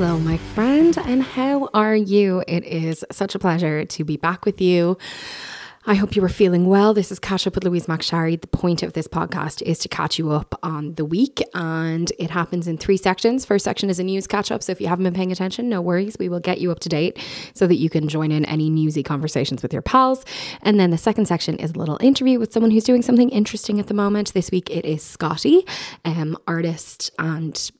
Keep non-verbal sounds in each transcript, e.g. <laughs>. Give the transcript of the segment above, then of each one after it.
Hello, my friend, and how are you? It is such a pleasure to be back with you. I hope you are feeling well. This is Catch Up with Louise McSharry. The point of this podcast is to catch you up on the week, and it happens in three sections. First section is a news catch up. So if you haven't been paying attention, no worries. We will get you up to date so that you can join in any newsy conversations with your pals. And then the second section is a little interview with someone who's doing something interesting at the moment. This week it is Scottee, um, artist and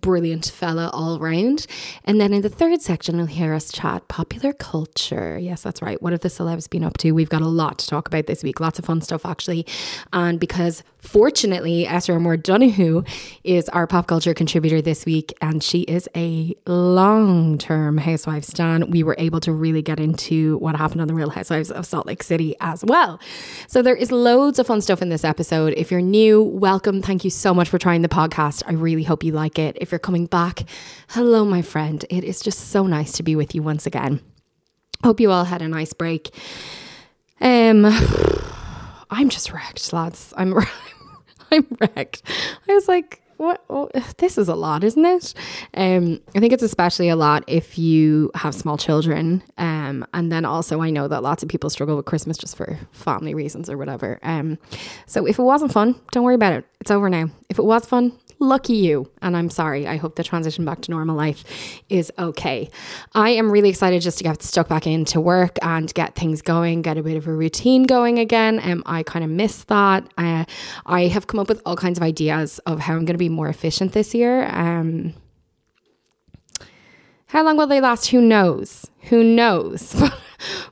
brilliant fella all round. And then in the third section, you'll hear us chat popular culture. Yes, that's right. What have the celebs been up to? We've got a lot to talk about this week. Lots of fun stuff, actually. And because fortunately, Esther Moore Donohoe is our pop culture contributor this week, and she is a long term Housewife stan, we were able to really get into what happened on the Real Housewives of Salt Lake City as well. So there is loads of fun stuff in this episode. If you're new, welcome. Thank you so much for trying the podcast. I really hope you like it. If you're coming back, hello, my friend. It is just so nice to be with you once again. Hope you all had a nice break. Um, <sighs> I'm just wrecked, lads. I'm <laughs> I'm <laughs> wrecked. I was like, what? Oh, <sighs> this is a lot, isn't it? Um, I think it's especially a lot if you have small children. Um, and then also I know that lots of people struggle with Christmas just for family reasons or whatever. Um, so if it wasn't fun, don't worry about it. It's over now. If it was fun, Lucky you. And I'm sorry. I hope the transition back to normal life is okay. I am really excited just to get stuck back into work and get things going, get a bit of a routine going again. Um, I kind of miss that. Uh, I have come up with all kinds of ideas of how I'm going to be more efficient this year. Um, how long will they last? Who knows? Who knows? <laughs>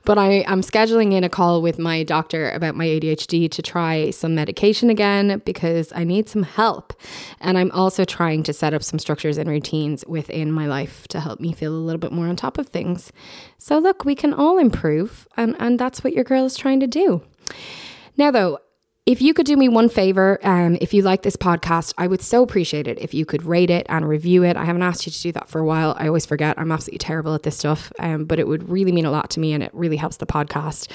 but I am scheduling in a call with my doctor about my ADHD to try some medication again because I need some help. And I'm also trying to set up some structures and routines within my life to help me feel a little bit more on top of things. So look, we can all improve and and that's what your girl is trying to do. Now though, if you could do me one favor, um, if you like this podcast, I would so appreciate it if you could rate it and review it. I haven't asked you to do that for a while. I always forget. I'm absolutely terrible at this stuff, um, but it would really mean a lot to me and it really helps the podcast.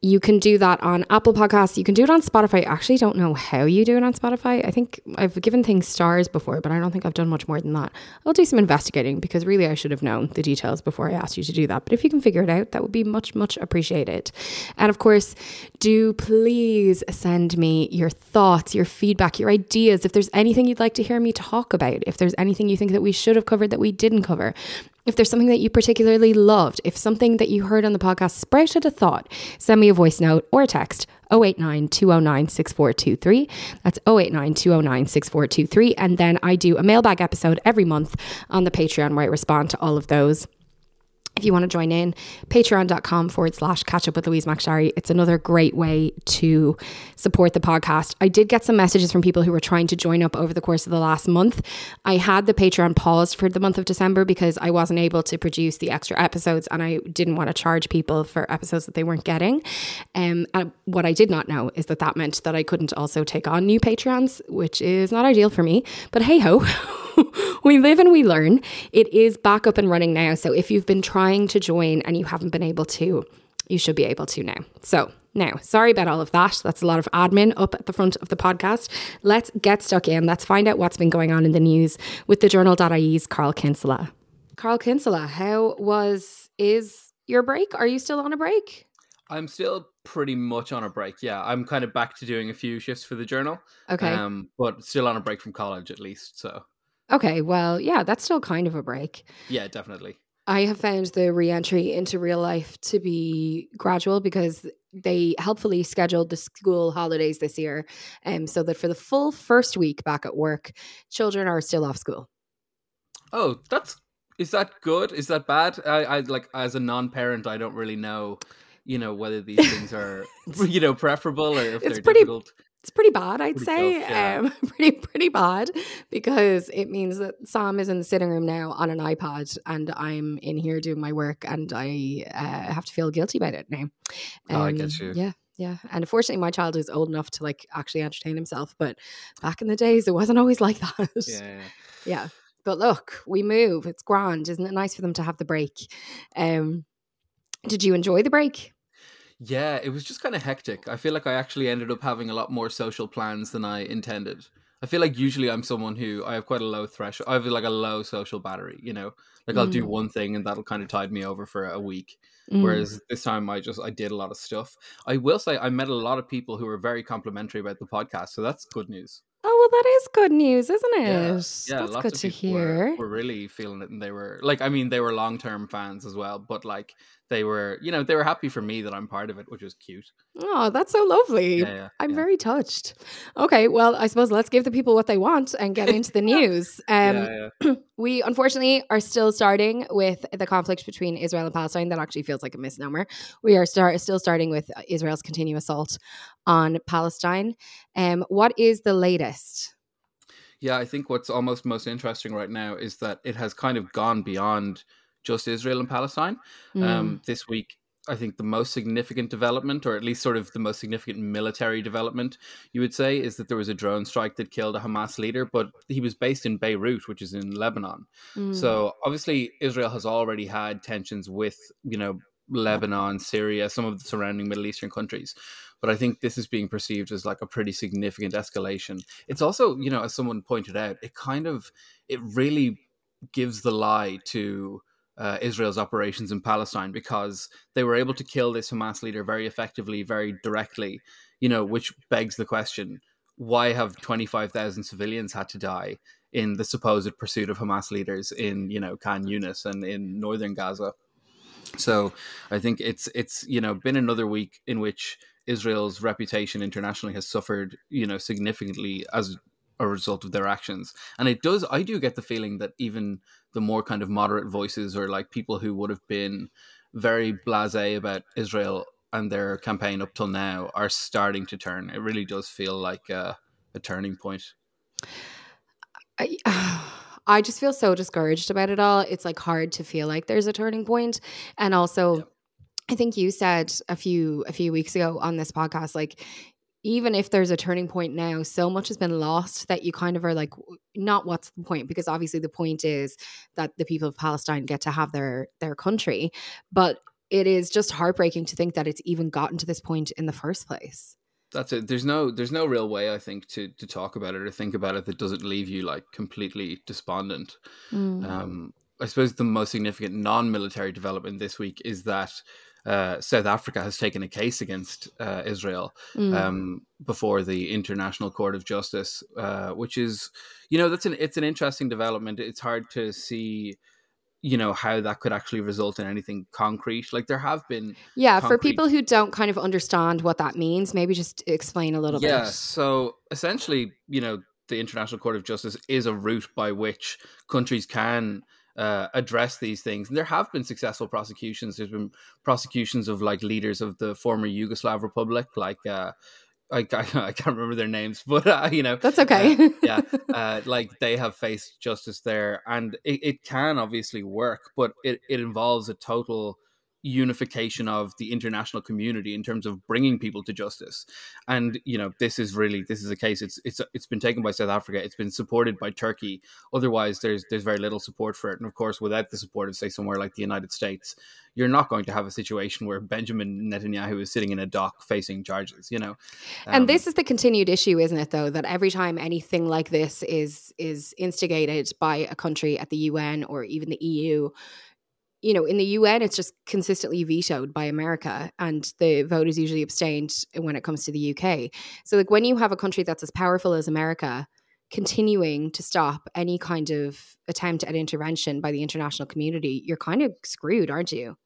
You can do that on Apple Podcasts. You can do it on Spotify. I actually don't know how you do it on Spotify. I think I've given things stars before, but I don't think I've done much more than that. I'll do some investigating because really I should have known the details before I asked you to do that. But if you can figure it out, that would be much, much appreciated. And of course, do please send me your thoughts, your feedback, your ideas. If there's anything you'd like to hear me talk about, if there's anything you think that we should have covered that we didn't cover, if there's something that you particularly loved, if something that you heard on the podcast sprouted a thought, send me a voice note or a text 089 209 6423. That's 089 209 6423. And then I do a mailbag episode every month on the Patreon where I respond to all of those. If you want to join in, patreon.com forward slash catch up with Louise McSharry. It's another great way to support the podcast. I did get some messages from people who were trying to join up over the course of the last month. I had the Patreon paused for the month of December because I wasn't able to produce the extra episodes and I didn't want to charge people for episodes that they weren't getting. Um, and what I did not know is that that meant that I couldn't also take on new Patreons, which is not ideal for me. But hey ho. <laughs> we live and we learn. It is back up and running now. So if you've been trying to join and you haven't been able to, you should be able to now. So now, sorry about all of that. That's a lot of admin up at the front of the podcast. Let's get stuck in. Let's find out what's been going on in the news with the journal.ie's Carl Kinsella. Carl Kinsella, how was, is your break? Are you still on a break? I'm still pretty much on a break. Yeah, I'm kind of back to doing a few shifts for the journal. Okay. Um, but still on a break from college at least. So Okay, well, yeah, that's still kind of a break. yeah, definitely. I have found the reentry into real life to be gradual because they helpfully scheduled the school holidays this year, um, so that for the full first week back at work, children are still off school. Oh, that's is that good? Is that bad? I, I like as a non-parent, I don't really know, you know, whether these things are <laughs> you know preferable or if It's they're pretty- difficult. It's pretty bad, I'd Pretty say. tough, yeah. um, <laughs> pretty pretty bad because it means that Sam is in the sitting room now on an iPad, and I'm in here doing my work, and I uh, have to feel guilty about it now. Oh, I get you. Yeah, yeah. And unfortunately, my child is old enough to like actually entertain himself, but back in the days, it wasn't always <laughs> like that. Yeah, yeah. Yeah. But look, we move. It's grand. Isn't it nice for them to have the break? Um, did you enjoy the break? Yeah, it was just kind of hectic. I feel like I actually ended up having a lot more social plans than I intended. I feel like usually I'm someone who I have quite a low threshold. I have like a low social battery, you know. Like I'll do Mm. one thing and that'll kind of tide me over for a week. Mm. Whereas this time I just I did a lot of stuff. I will say I met a lot of people who were very complimentary about the podcast, so that's good news. Oh, well, that is good news, isn't it? Yeah, yeah, That's good to hear. were- hear. Were, really feeling it, and they were like, I mean, they were long term fans as well, but like they were, you know, they were happy for me that I'm part of it, which was cute. Oh, that's so lovely. Yeah, yeah, I'm yeah. very touched. Okay, well, I suppose let's give the people what they want and get into the <laughs> news. Um. <clears throat> We unfortunately are still starting with the conflict between Israel and Palestine. That actually feels like a misnomer. We are start, still starting with Israel's continued assault on Palestine. Um, what is the latest? Yeah, I think what's almost most interesting right now is that it has kind of gone beyond just Israel and Palestine. Mm. Um, this week, I think the most significant development, or at least sort of the most significant military development, you would say, is that there was a drone strike that killed a Hamas leader, but he was based in Beirut, which is in Lebanon. Mm. So obviously, Israel has already had tensions with, you know, Lebanon, Syria, some of the surrounding Middle Eastern countries. But I think this is being perceived as like a pretty significant escalation. It's also, you know, as someone pointed out, it kind of, it really gives the lie to uh, Israel's operations in Palestine because they were able to kill this Hamas leader very effectively, very directly, you know, which begs the question why have 25,000 civilians had to die in the supposed pursuit of Hamas leaders in, you know, Khan Yunis and in northern Gaza? So I think it's it's you know been another week in which Israel's reputation internationally has suffered you know significantly as a result of their actions, and it does. I do get the feeling that even the more kind of moderate voices or like people who would have been very blasé about Israel and their campaign up till now are starting to turn. It really does feel like a, a turning point. I, <sighs> I just feel so discouraged about it all. It's like hard to feel like there's a turning point. And also. I think you said a few a few weeks ago on this podcast, like even if there's a turning point now, so much has been lost that you kind of are like, not what's the point? Because obviously the point is that the people of Palestine get to have their their country, but it is just heartbreaking to think that it's even gotten to this point in the first place. That's it. There's no there's no real way I think to to talk about it or think about it that doesn't leave you like completely despondent. Um, I suppose the most significant non-military development this week is that uh, South Africa has taken a case against uh, Israel Mm. um, before the International Court of Justice, uh, which is, you know, that's an it's an interesting development. It's hard to see, you know, how that could actually result in anything concrete. Like there have been Yeah, for people who don't kind of understand what that means, maybe just explain a little yeah, bit. Yeah, so essentially, you know, the International Court of Justice is a route by which countries can uh, address these things. And there have been successful prosecutions. There's been prosecutions of like leaders of the former Yugoslav Republic, like uh, I, I, <laughs> I, can't remember their names, but uh, you know that's okay. uh, <laughs> yeah, uh, like they have faced justice there, and it, it can obviously work, but it, it involves a total unification of the international community in terms of bringing people to justice. And you know this is really this is a case it's it's it's been taken by south africa it's been supported by turkey. Otherwise there's there's very little support for it. And of course without the support of say somewhere like the united states you're not going to have a situation where benjamin netanyahu is sitting in a dock facing charges you know? Um, and this is the continued issue isn't it though that every time anything like this is is instigated by a country at the un or even the eu you know, in the UN, it's just consistently vetoed by America, and the vote is usually abstained when it comes to the UK. So, like, when you have a country that's as powerful as America continuing to stop any kind of attempt at intervention by the international community, you're kind of screwed, aren't you?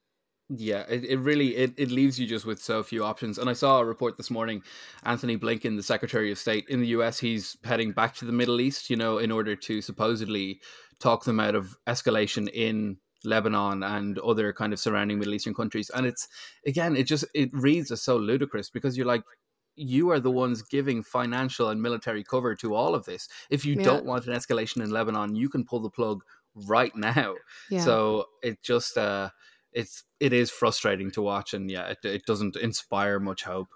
Yeah, it, it really it, it leaves you just with so few options. And I saw a report this morning, Antony Blinken, the Secretary of State in the US, he's heading back to the Middle East, you know, in order to supposedly talk them out of escalation in Lebanon and other kind of surrounding Middle Eastern countries. And it's again, it just it reads as so ludicrous because you're like, you are the ones giving financial and military cover to all of this. If you yeah. don't want an escalation in Lebanon, you can pull the plug right now. Yeah. So it just uh it's it is frustrating to watch and yeah, it, it doesn't inspire much hope.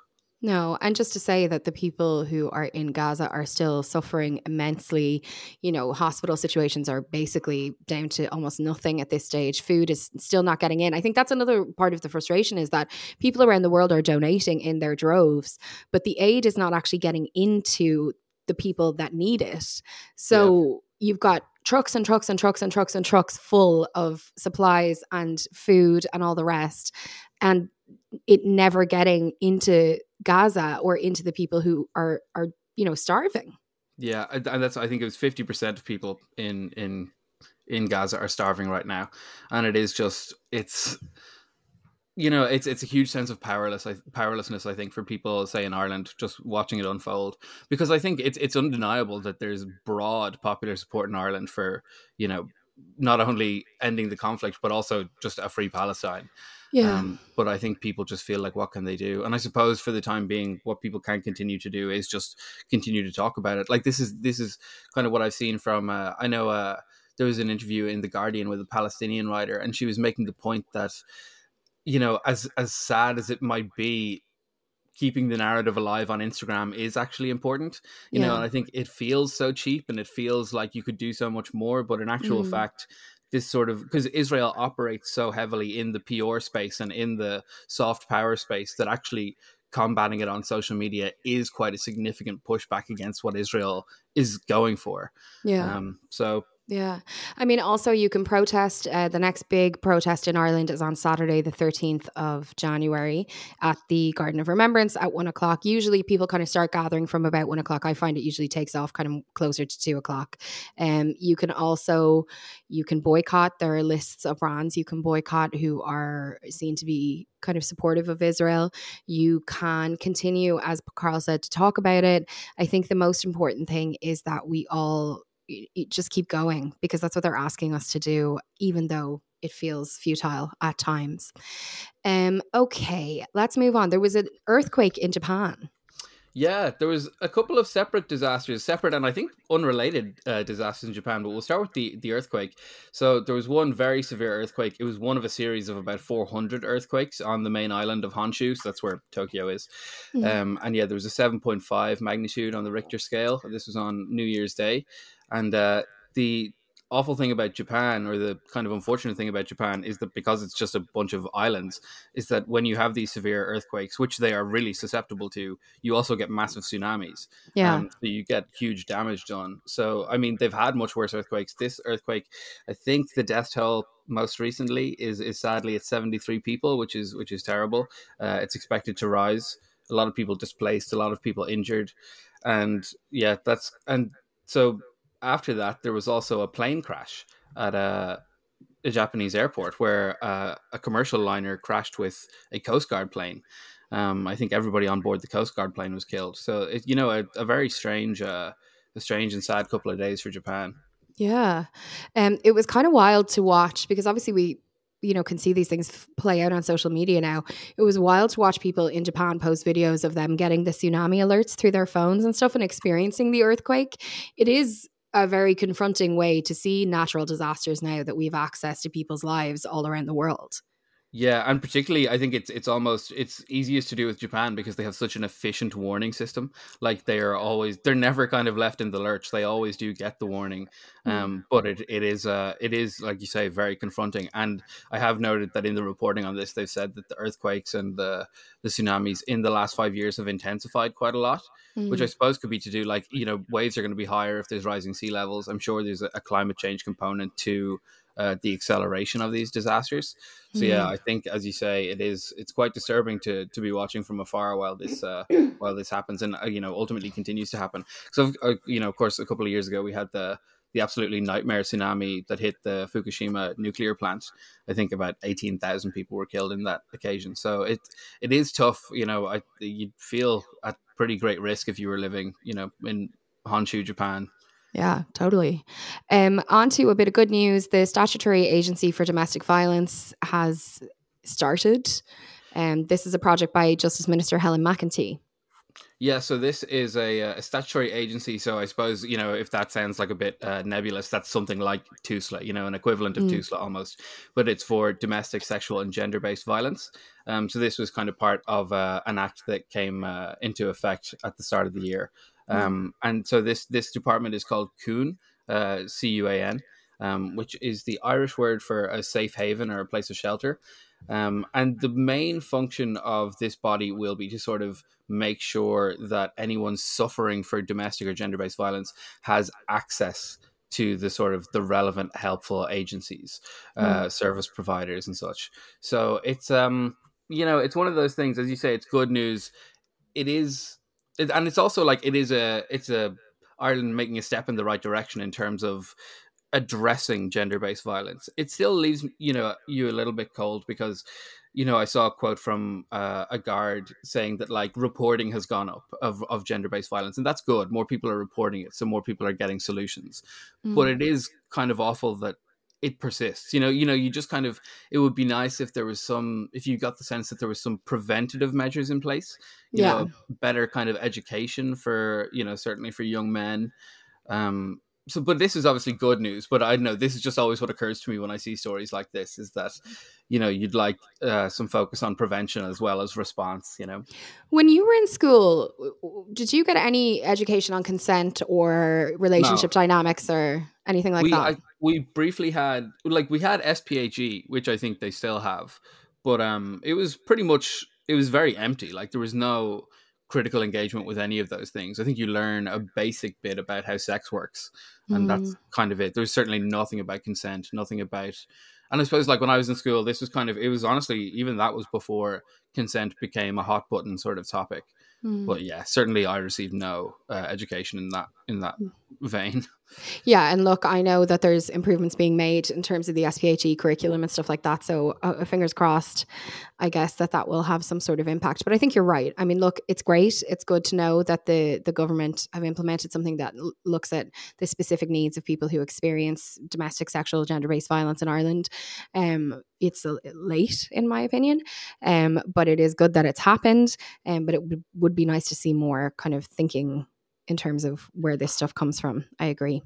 No, and just to say that the people who are in Gaza are still suffering immensely. You know, hospital situations are basically down to almost nothing at this stage. Food is still not getting in. I think that's another part of the frustration is that people around the world are donating in their droves, but the aid is not actually getting into the people that need it. So yeah. you've got trucks and trucks and trucks and trucks and trucks full of supplies and food and all the rest. And it never getting into Gaza or into the people who are are you know starving. Yeah, and that's I think it was fifty percent of people in in in Gaza are starving right now, and it is just it's you know it's it's a huge sense of powerless powerlessness I think for people say in Ireland just watching it unfold because I think it's it's undeniable that there's broad popular support in Ireland for you know not only ending the conflict but also just a free Palestine yeah. Um, but I think people just feel like, what can they do? And I suppose for the time being, what people can continue to do is just continue to talk about it. Like this is this is kind of what I've seen from. Uh, I know uh, there was an interview in the Guardian with a Palestinian writer, and she was making the point that, you know, as as sad as it might be, keeping the narrative alive on Instagram is actually important. You yeah. know, I think it feels so cheap and it feels like you could do so much more, but in actual mm. fact, this sort of because Israel operates so heavily in the PR space and in the soft power space that actually combating it on social media is quite a significant pushback against what Israel is going for. Yeah. Um, so yeah. I mean, also, you can protest. Uh, the next big protest in Ireland is on Saturday, the 13th of January, at the Garden of Remembrance at one o'clock. Usually, people kind of start gathering from about one o'clock. I find it usually takes off kind of closer to two o'clock. Um, you can also you can boycott. There are lists of brands you can boycott who are seen to be kind of supportive of Israel. You can continue, as Carl said, to talk about it. I think the most important thing is that we all just keep going because that's what they're asking us to do, even though it feels futile at times. Um, okay, let's move on. There was an earthquake in Japan. Yeah, there was a couple of separate disasters, separate and I think unrelated uh, disasters in Japan. But we'll start with the the earthquake. So there was one very severe earthquake. It was one of a series of about 400 earthquakes on the main island of Honshu. So that's where Tokyo is. Mm. Um, and yeah, there was a 7.5 magnitude on the Richter scale. This was on New Year's Day, and uh, the awful thing about Japan, or the kind of unfortunate thing about Japan, is that because it's just a bunch of islands, is that when you have these severe earthquakes, which they are really susceptible to, you also get massive tsunamis. Yeah. Um, so you get huge damage done. So, I mean, they've had much worse earthquakes. This earthquake, I think the death toll most recently is is sadly at 73 people, which is which is terrible. Uh, it's expected to rise. A lot of people displaced, a lot of people injured, and yeah, that's and so after that, there was also a plane crash at a, a Japanese airport where uh, a commercial liner crashed with a Coast Guard plane. Um, I think everybody on board the Coast Guard plane was killed. So, it, you know, a, a very strange, uh, a strange and sad couple of days for Japan. Yeah. Um, it was kind of wild to watch because obviously we, you know, can see these things play out on social media now. It was wild to watch people in Japan post videos of them getting the tsunami alerts through their phones and stuff and experiencing the earthquake. It is a very confronting way to see natural disasters now that we have access to people's lives all around the world. Yeah, and particularly I think it's it's almost it's easiest to do with Japan because they have such an efficient warning system. Like they are always they're never kind of left in the lurch. They always do get the warning. Hmm. Um, but it, it is uh it is like you say very confronting. And I have noted that in the reporting on this they've said that the earthquakes and the the tsunamis in the last 5 years have intensified quite a lot, mm. which I hmm. suppose could be to do like, you know, waves are going to be higher if there's rising sea levels. I'm sure there's a, a climate change component to uh, the acceleration of these disasters. So yeah, mm. I think as you say, it is it's quite disturbing to to be watching from afar while this uh, <clears throat> while this happens, and uh, you know ultimately continues to happen. So uh, you know, of course, a couple of years ago we had the the absolutely nightmare tsunami that hit the Fukushima nuclear plant. I think about eighteen thousand people were killed in that occasion. So it it is tough. You know, I you'd feel at pretty great risk if you were living, you know, in Honshu, Japan, yeah, totally. Um, on to a bit of good news. The Statutory Agency for Domestic Violence has started. Um, this is a project by Justice Minister Helen McEntee. Yeah, so this is a, uh, a, statutory agency. So I suppose you know if that sounds like a bit uh, nebulous, that's something like TUSLA, you know, an equivalent of mm. TUSLA almost, but it's for domestic, sexual, and gender-based violence. Um, so this was kind of part of uh, an act that came uh, into effect at the start of the year. Mm. Um, and so this this department is called Cuan, uh, C U A N, um, which is the Irish word for a safe haven or a place of shelter. Um, and the main function of this body will be to sort of make sure that anyone suffering for domestic or gender based violence has access to the sort of the relevant helpful agencies uh, mm. service providers and such so it's um you know it's one of those things as you say it's good news it is and it's also like it is a it's a Ireland making a step in the right direction in terms of addressing gender-based violence. It still leaves you know you a little bit cold because you know I saw a quote from uh, a guard saying that like reporting has gone up of of gender-based violence and that's good. More people are reporting it, so more people are getting solutions. Mm. But it is kind of awful that it persists you know you know you just kind of it would be nice if there was some if you got the sense that there was some preventative measures in place you yeah. know better kind of education for you know certainly for young men um so but this is obviously good news but i know this is just always what occurs to me when i see stories like this is that you know you'd like uh, some focus on prevention as well as response you know when you were in school did you get any education on consent or relationship no. dynamics or anything like we, that I, we briefly had like we had SPHE which i think they still have but um it was pretty much it was very empty like there was no critical engagement with any of those things i think you learn a basic bit about how sex works and mm. that's kind of it there's certainly nothing about consent nothing about and I suppose like when I was in school, this was kind of it was honestly even that was before consent became a hot button sort of topic. Mm. But yeah, certainly I received no uh, education in that in that mm. vein. <laughs> Yeah, and look, I know that there's improvements being made in terms of the SPHE curriculum and stuff like that. So, uh, fingers crossed, I guess that that will have some sort of impact. But I think you're right. I mean, look, it's great. It's good to know that the the government have implemented something that l- looks at the specific needs of people who experience domestic, sexual, gender based violence in Ireland. Um, it's late, in my opinion, um, but it is good that it's happened. Um, but it w- would be nice to see more kind of thinking in terms of where this stuff comes from. I agree.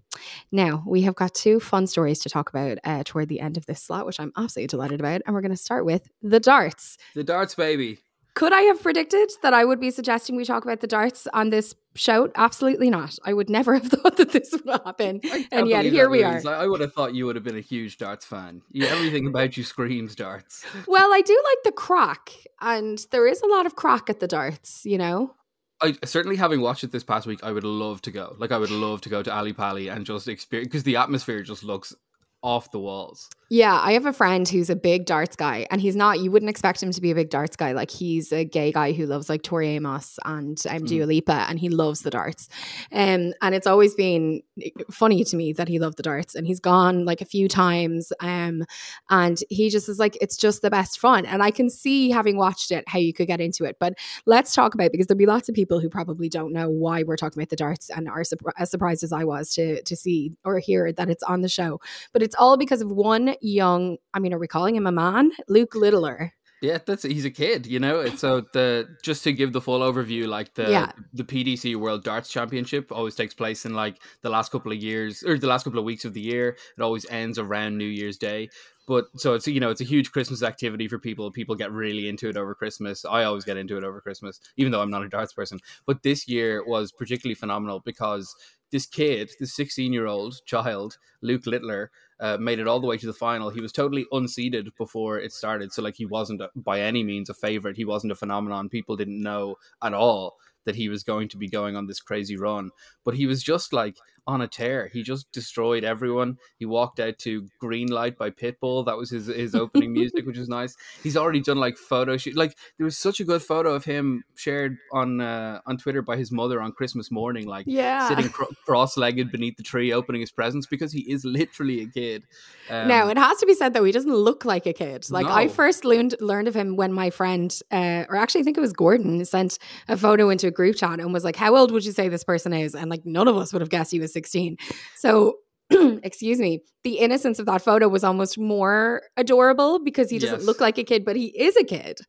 Now, we have got two fun stories to talk about uh, toward the end of this slot, which I'm absolutely delighted about. And we're going to start with the darts. The darts, baby. Could I have predicted that I would be suggesting we talk about the darts on this show? Absolutely not. I would never <laughs> have thought that this would happen. And yet here we are. I would have thought you would have been a huge darts fan. You, everything about you screams darts. Well, I do like the crack, and there is a lot of crack at the darts, you know? I certainly having watched it this past week, I would love to go. Like I would love to go to Ali Pali and just experience because the atmosphere just looks off the walls. Yeah, I have a friend who's a big darts guy, and he's not. You wouldn't expect him to be a big darts guy. Like he's a gay guy who loves like Tori Amos and um, Dua Lipa, and he loves the darts. Um, and it's always been funny to me that he loved the darts, and he's gone like a few times. Um, and he just is like, it's just the best fun. And I can see, having watched it, how you could get into it. But let's talk about because there'll be lots of people who probably don't know why we're talking about the darts and are surpri- as surprised as I was to to see or hear that it's on the show. But it's all because of one young, I mean, are we calling him a man? Luke Littler. Yeah, that's he's a kid, you know. It's so the just to give the full overview, like the Yeah. the PDC World Darts Championship always takes place in like the last couple of years or the last couple of weeks of the year. It always ends around New Year's Day. But so it's you know it's a huge Christmas activity for people. People get really into it over Christmas. I always get into it over Christmas, even though I'm not a darts person. But this year was particularly phenomenal because this kid, this 16 year old child, Luke Littler, uh, made it all the way to the final. He was totally unseeded before it started, so like he wasn't by any means a favorite. He wasn't a phenomenon. People didn't know at all that he was going to be going on this crazy run. But he was just like on a tear. He just destroyed everyone. He walked out to Green Light by Pitbull. That was his his opening music, which was <laughs> nice. He's already done like photo shoot. Like there was such a good photo of him shared on uh, on Twitter by his mother on Christmas morning, like Yeah. sitting cro- cross-legged beneath the tree opening his presents because he is literally a kid. Um, now it has to be said though he doesn't look like a kid. Like I first learned learned of him when my friend, uh, or actually I think it was Gordon, sent a photo into a group chat and was like, "How old would you say this person is?" And like none of us would have guessed he was sixteen. So. <clears throat> excuse me the innocence of that photo was almost more adorable because he doesn't Yes. look like a kid but he is a kid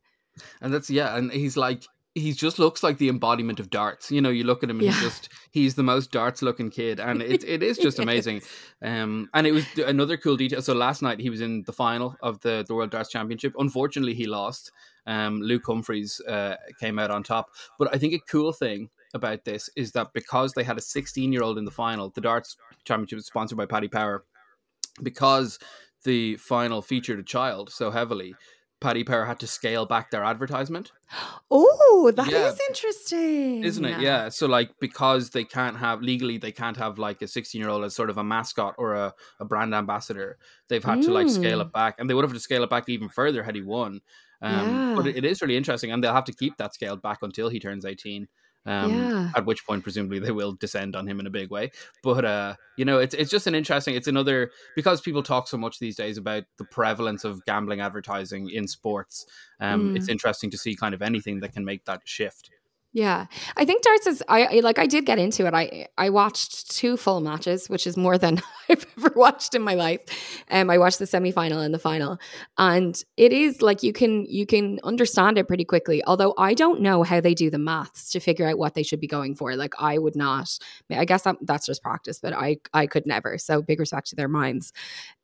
and that's yeah, and he's like he just looks like the embodiment of darts. You know, you look at him and Yeah. he's just he's the most darts looking kid, and it it is just <laughs> amazing. Um, and it was another cool detail. So last night he was in the final of the the World Darts Championship. Unfortunately, he lost. Um, Luke Humphries uh, came out on top. But I think a cool thing about this is that because they had a 16 year old in the final, the darts championship is sponsored by Paddy Power. Because the final featured a child so heavily, Paddy Power had to scale back their advertisement <gasps> oh that is Yeah. interesting isn't it yeah so like because they can't have legally they can't have like a 16 year old as sort of a mascot or a, a brand ambassador they've had to like scale Mm. it back and they would have to scale it back even further had he won um, but Yeah. it, it is really interesting and they'll have to keep that scaled back until he turns 18 um, Yeah. at which point presumably they will descend on him in a big way but uh, you know it's, it's just an interesting it's another because people talk so much these days about the prevalence of gambling advertising in sports um, Mm. it's interesting to see kind of anything that can make that shift Yeah, I think darts is. I, I like. I did get into it. I I watched two full matches, which is more than <laughs> I've ever watched in my life. Um, I watched the semi final and the final, and it is like you can you can understand it pretty quickly. Although I don't know how they do the maths to figure out what they should be going for. Like I would not. I guess that, that's just practice, but I I could never. So big respect to their minds.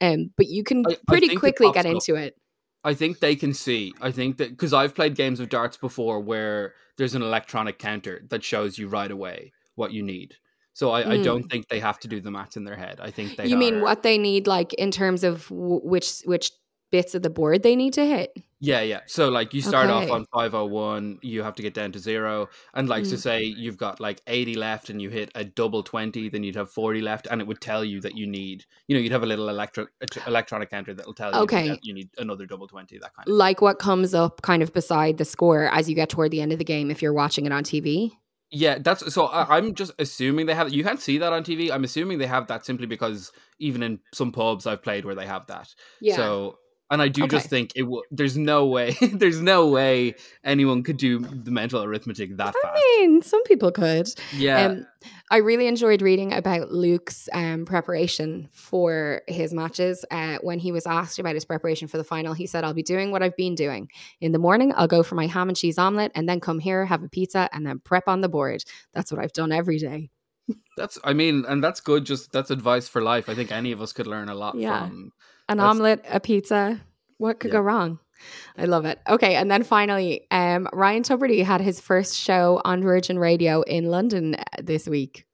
Um, but you can I- I pretty it quickly get into it. I think they can see. I think that because I've played games of darts before where there's an electronic counter that shows you right away what you need. So I, I Mm. don't think they have to do the maths in their head. I think they. You mean what they need, like in terms of w- which which bits of the board they need to hit? Yeah, yeah. So like you start off on five oh one, you have to get down to zero, and like to Mm. say you've got like eighty left, and you hit a double twenty, then you'd have forty left, and it would tell you that you need, you know, you'd have a little electro electronic counter that will tell you Okay. that you need another double twenty, that kind of. Like what comes up kind of beside the score as you get toward the end of the game if you're watching it on TV? Yeah, that's so. I, I'm just assuming they have. You can't see that on TV. I'm assuming they have that simply because even in some pubs I've played where they have that. Yeah. So, and I do just think it. W- there's no way. <laughs> there's no way anyone could do the mental arithmetic that I fast. mean, some people could. Yeah, Um, I really enjoyed reading about Luke's um, preparation for his matches. Uh, when he was asked about his preparation for the final, he said, I'll be doing what I've been doing. In the morning, I'll go for my ham and cheese omelette and then come here, have a pizza, and then prep on the board. That's what I've done every day. that's. I mean, and that's good. Just that's advice for life. I think any of us could learn a lot Yeah. from. An That's- omelette, a pizza. What could Yeah. go wrong? I love it. Okay, and then finally, um, Ryan Tubridy had his first show on Virgin Radio in London uh, this week.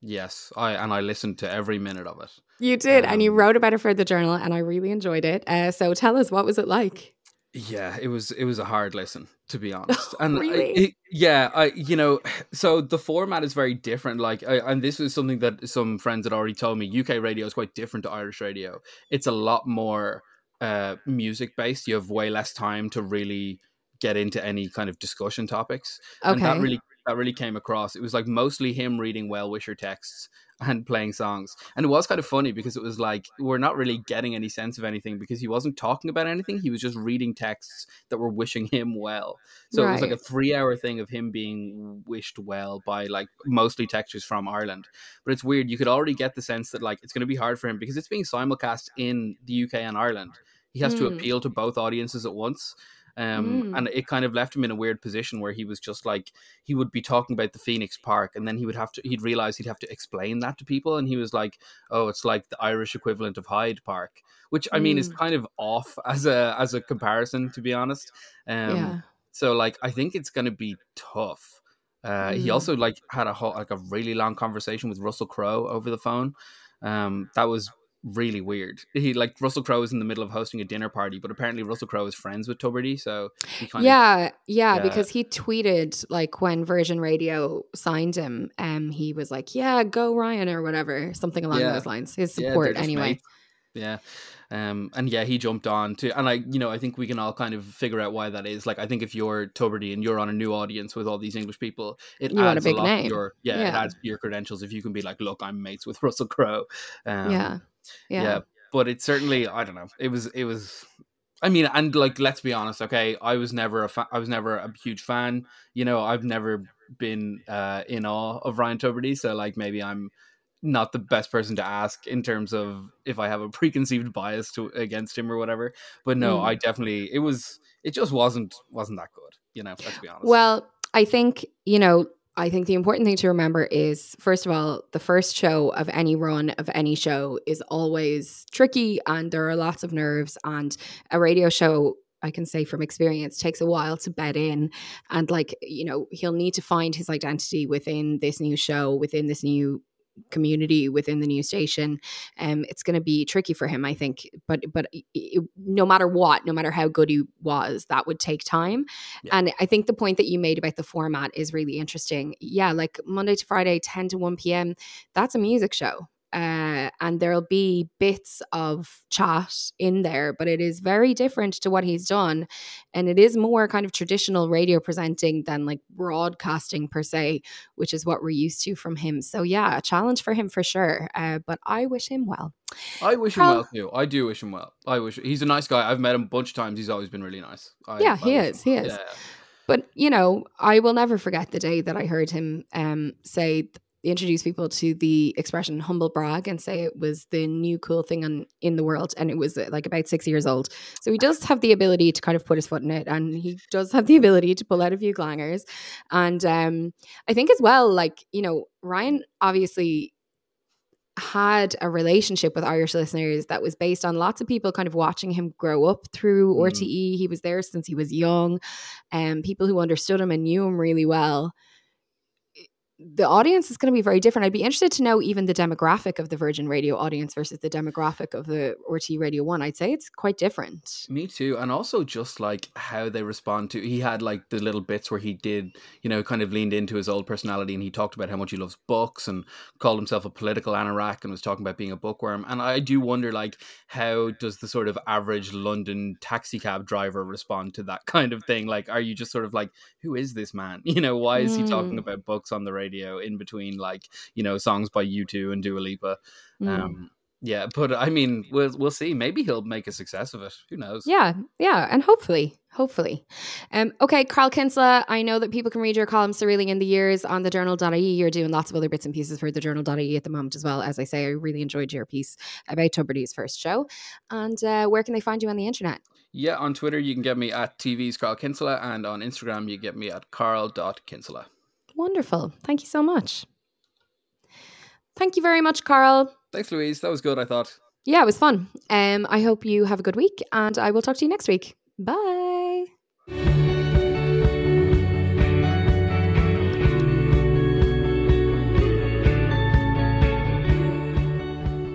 Yes, I and I listened to every minute of it. You did, and you Um, wrote about it for the journal, and I really enjoyed it. Uh, so tell us, what was it like? Yeah, it was it was a hard listen to be <laughs> honest. And I- Really? it- yeah, I you know, <sighs> so the format is very different. Like, I, and this is something that some friends had already told me. UK radio is quite different to Irish radio. It's a lot more uh, music based, you have way less time to really get into any kind of discussion topics. Okay. And that really that really came across. It was like mostly him reading well wisher texts and playing songs. And it was kind of funny because it was like we're not really getting any sense of anything because he wasn't talking about anything. He was just reading texts that were wishing him well. So it was like a three hour thing of him being wished well by like mostly textures from Ireland. But it's weird. You could already get the sense that like it's going to be hard for him because it's being simulcast in the UK and Ireland. He has to Mm. appeal to both audiences at once. Um, Mm. and it kind of left him in a weird position where he was just like he would be talking about the Phoenix Park, and then he would have to he'd realize he'd have to explain that to people, and he was like, "Oh, it's like the Irish equivalent of Hyde Park," which I mean is Mm. kind of off <laughs> as a as a comparison, to be honest. Um, yeah. so like I think it's going to be tough. Uh, He Mm. also like had a whole, like a really long conversation with Russell Crowe over the phone. Um, that was really weird. He like Russell Crowe is in the middle of hosting a dinner party, but apparently Russell Crowe is friends with Tubridy, so he kind of Yeah, yeah, Yeah. because he tweeted like when Virgin Radio signed him, um, he was like, "Yeah, go Ryan" or whatever, something along Yeah. those lines. His support, just anyway. mates. Yeah. Um, and yeah, he jumped on to, and I, you know, I think we can all kind of figure out why that is. Like, I think if you're Tubridy and you're on a new audience with all these English people, it You want a adds big lot to name. your, yeah, it Yeah. adds to your credentials if you can be like, look, I'm mates with <laughs> Russell Crowe. Um, yeah, yeah. yeah, but it certainly i don't know it was it was i mean and like let's be honest okay i was never a fa- i was never a huge fan you know i've never been uh in awe of ryan tubridy so like maybe i'm not the best person to ask in terms of if i have a <laughs> preconceived bias to against him or whatever but no Mm. i definitely it was it just wasn't wasn't that good you know let's be honest Well, I think, you know, I think the important thing to remember is first of all, the first show of any run of any show is always tricky and there are lots of nerves. And a radio show I can say from experience takes a while to bed in. And like you know he'll need to find his identity within this new show within this new community within the new station um it's going to be tricky for him i think but but i- i- no matter what no matter how good he was that would take time. Yeah. and i think the point that you made about the format is really interesting. Yeah like monday to friday 10 to 1 p.m that's a music show uh, and there'll be bits of chat in there, but it is very different to what he's done. And it is more kind of traditional radio presenting than like broadcasting per se, which is what we're used to from him. So, yeah, a challenge for him for sure. Uh, but I wish him well. i wish him well too i do wish him well i wish he's a nice guy i've met him a bunch of times he's always been really nice I, Yeah, I he is, he is. Yeah, yeah. But, you know, I will never forget the day that I heard him um, say, introduce people to the expression humble brag and say it was the new cool thing on, in the world. And it was uh, like about six years old. So he does have the ability to kind of put his foot in it and he does have the ability to pull out a few clangers. And um, I think as well, like, you know, Ryan obviously had a relationship with Irish listeners that was based on lots of people kind of watching him grow up through Mm. RTE. He was there since he was young, and people who understood him and knew him really well. The audience is going to be very different. I'd be interested to know even the demographic of the Virgin Radio audience versus the demographic of the RTE Radio One. I'd say it's quite different. Me too, and also just like how they respond to. He had like the little bits where he did, you know, kind of leaned into his old personality, and he talked about how much he loves books and called himself a political anorak, and was talking about being a bookworm. And I do wonder, like, how does the sort of average London taxi cab driver respond to that kind of thing? Like, are you just sort of like, who is this man? <laughs> You know, why is he talking Mm. about books on the radio in between, like, you know, songs by U two and Dua Lipa? Mm. Um, yeah, but I mean, we'll we'll see. Maybe he'll make a success of it. Who knows? Yeah, yeah, and hopefully, hopefully. Um, okay, Carl Kinsella, I know that people can read your columns reeling in the years on the journal.ie. You're doing lots of other bits and pieces for the journal.ie at the moment as well. As I say, I really enjoyed your piece about Tubridy's first show. And uh, where can they find you on the internet? Yeah, on Twitter you can get me at TV's Carl Kinsella, and on Instagram you get me at carl.kinsella. Wonderful. Thank you so much. Thank you very much, Carl. Thanks, Louise. That was good, I thought. Yeah, it was fun. Um, I hope you have a good week, and I will talk to you next week. Bye.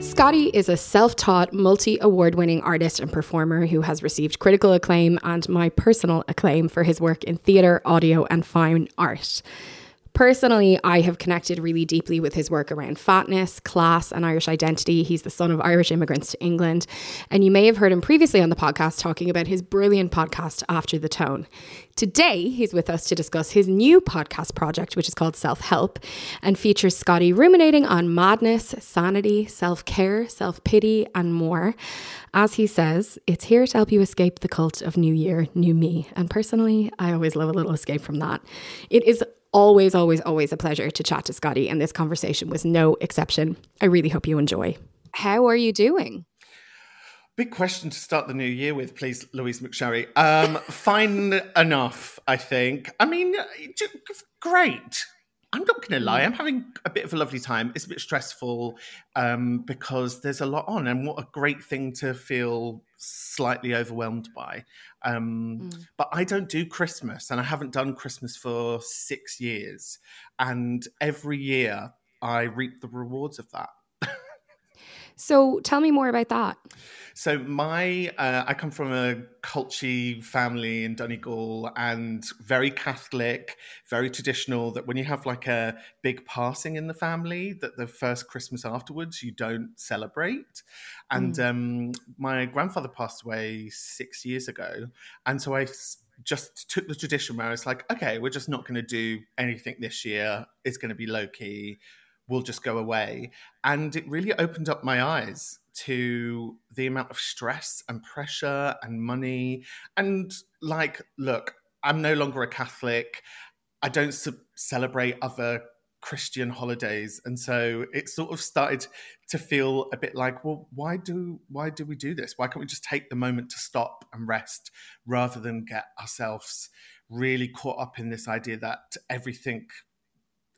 Scottee is a self taught, multi award winning artist and performer who has received critical acclaim and my personal acclaim for his work in theatre, audio, and fine art. Personally, I have connected really deeply with his work around fatness, class, and Irish identity. He's the son of Irish immigrants to England. And you may have heard him previously on the podcast talking about his brilliant podcast, After the Tone. Today, he's with us to discuss his new podcast project, which is called Self Help, and features Scottee ruminating on madness, sanity, self care, self pity, and more. As he says, it's here to help you escape the cult of New Year, New Me. And personally, I always love a little escape from that. It is always, always, always a pleasure to chat to Scottee, and this conversation was no exception. I really hope you enjoy. How are you doing? Big question to start the new year with, please, Louise McSharry. Um, <laughs> fine enough, I think. I mean, great. I'm not going to lie. I'm having a bit of a lovely time. It's a bit stressful um, because there's a lot on, and what a great thing to feel slightly overwhelmed by. Um, mm. But I don't do Christmas, and I haven't done Christmas for six years. And every year, I reap the rewards of that. So tell me more about that. So my, uh, I come from a culty family in Donegal and very Catholic, very traditional. That when you have like a big passing in the family, that the first Christmas afterwards you don't celebrate. And mm. um, my grandfather passed away six years ago, and so I just took the tradition where it's like, okay, we're just not going to do anything this year. It's going to be low key. We'll just go away. And it really opened up my eyes to the amount of stress and pressure and money. And like, look, I'm no longer a Catholic. I don't celebrate other Christian holidays, and so it sort of started to feel a bit like, well, why do why do we do this? Why can't we just take the moment to stop and rest rather than get ourselves really caught up in this idea that everything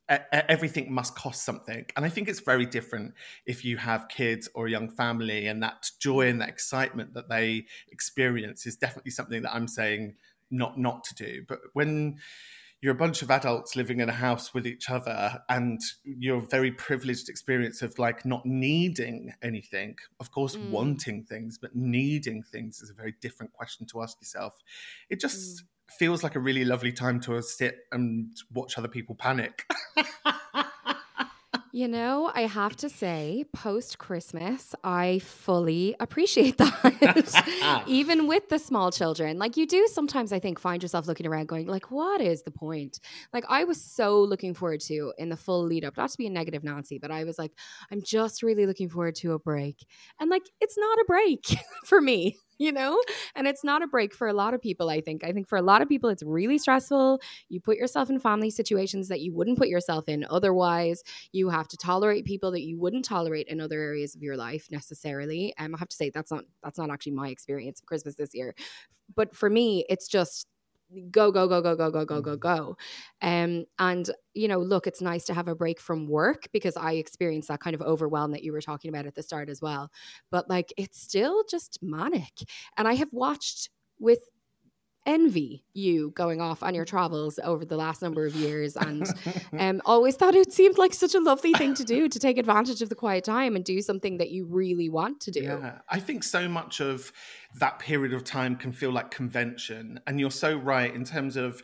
everything must cost something. And I think it's very different if you have kids or a young family, and that joy and that excitement that they experience is definitely something that I'm saying not not to do. But when you're a bunch of adults living in a house with each other and your very privileged experience of like not needing anything of course mm. wanting things but needing things is a very different question to ask yourself it just mm feels like a really lovely time to sit and watch other people panic. <laughs> You know, I have to say, post Christmas, I fully appreciate <laughs> that. <laughs> Even with the small children. Like you do sometimes I think find yourself looking around going, like, what is the point? Like I was so looking forward to in the full lead up, not to be a negative Nancy, but I was like, I'm just really looking forward to a break. And like it's not a break for me. You know? And it's not a break for a lot of people, I think. I think for a lot of people, it's really stressful. You put yourself in family situations that you wouldn't put yourself in otherwise. You have to tolerate people that you wouldn't tolerate in other areas of your life necessarily. Um, I have to say that's not that's not actually my experience of Christmas this year. But for me, it's just go go go go go go go go go. Um and you know look it's nice to have a break from work because i experienced that kind of overwhelm that you were talking about at the start as well. But like it's still just manic. And i have watched with envy you going off on your travels over the last number of years <laughs> and um, always thought it seemed like such a lovely thing to do to take advantage of the quiet time and do something that you really want to do. Yeah, I think so much of that period of time can feel like convention. And you're so right in terms of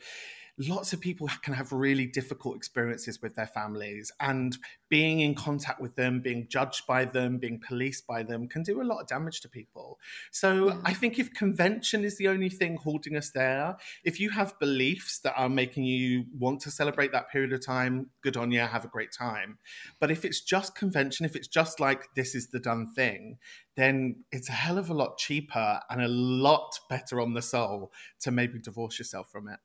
lots of people can have really difficult experiences with their families and being in contact with them being judged by them being policed by them can do a lot of damage to people. So yeah. i think if convention is the only thing holding us there if you have beliefs that are making you want to celebrate that period of time good on you have a great time. But if it's just convention if it's just like this is the done thing then it's a hell of a lot cheaper and a lot better on the soul to maybe divorce yourself from it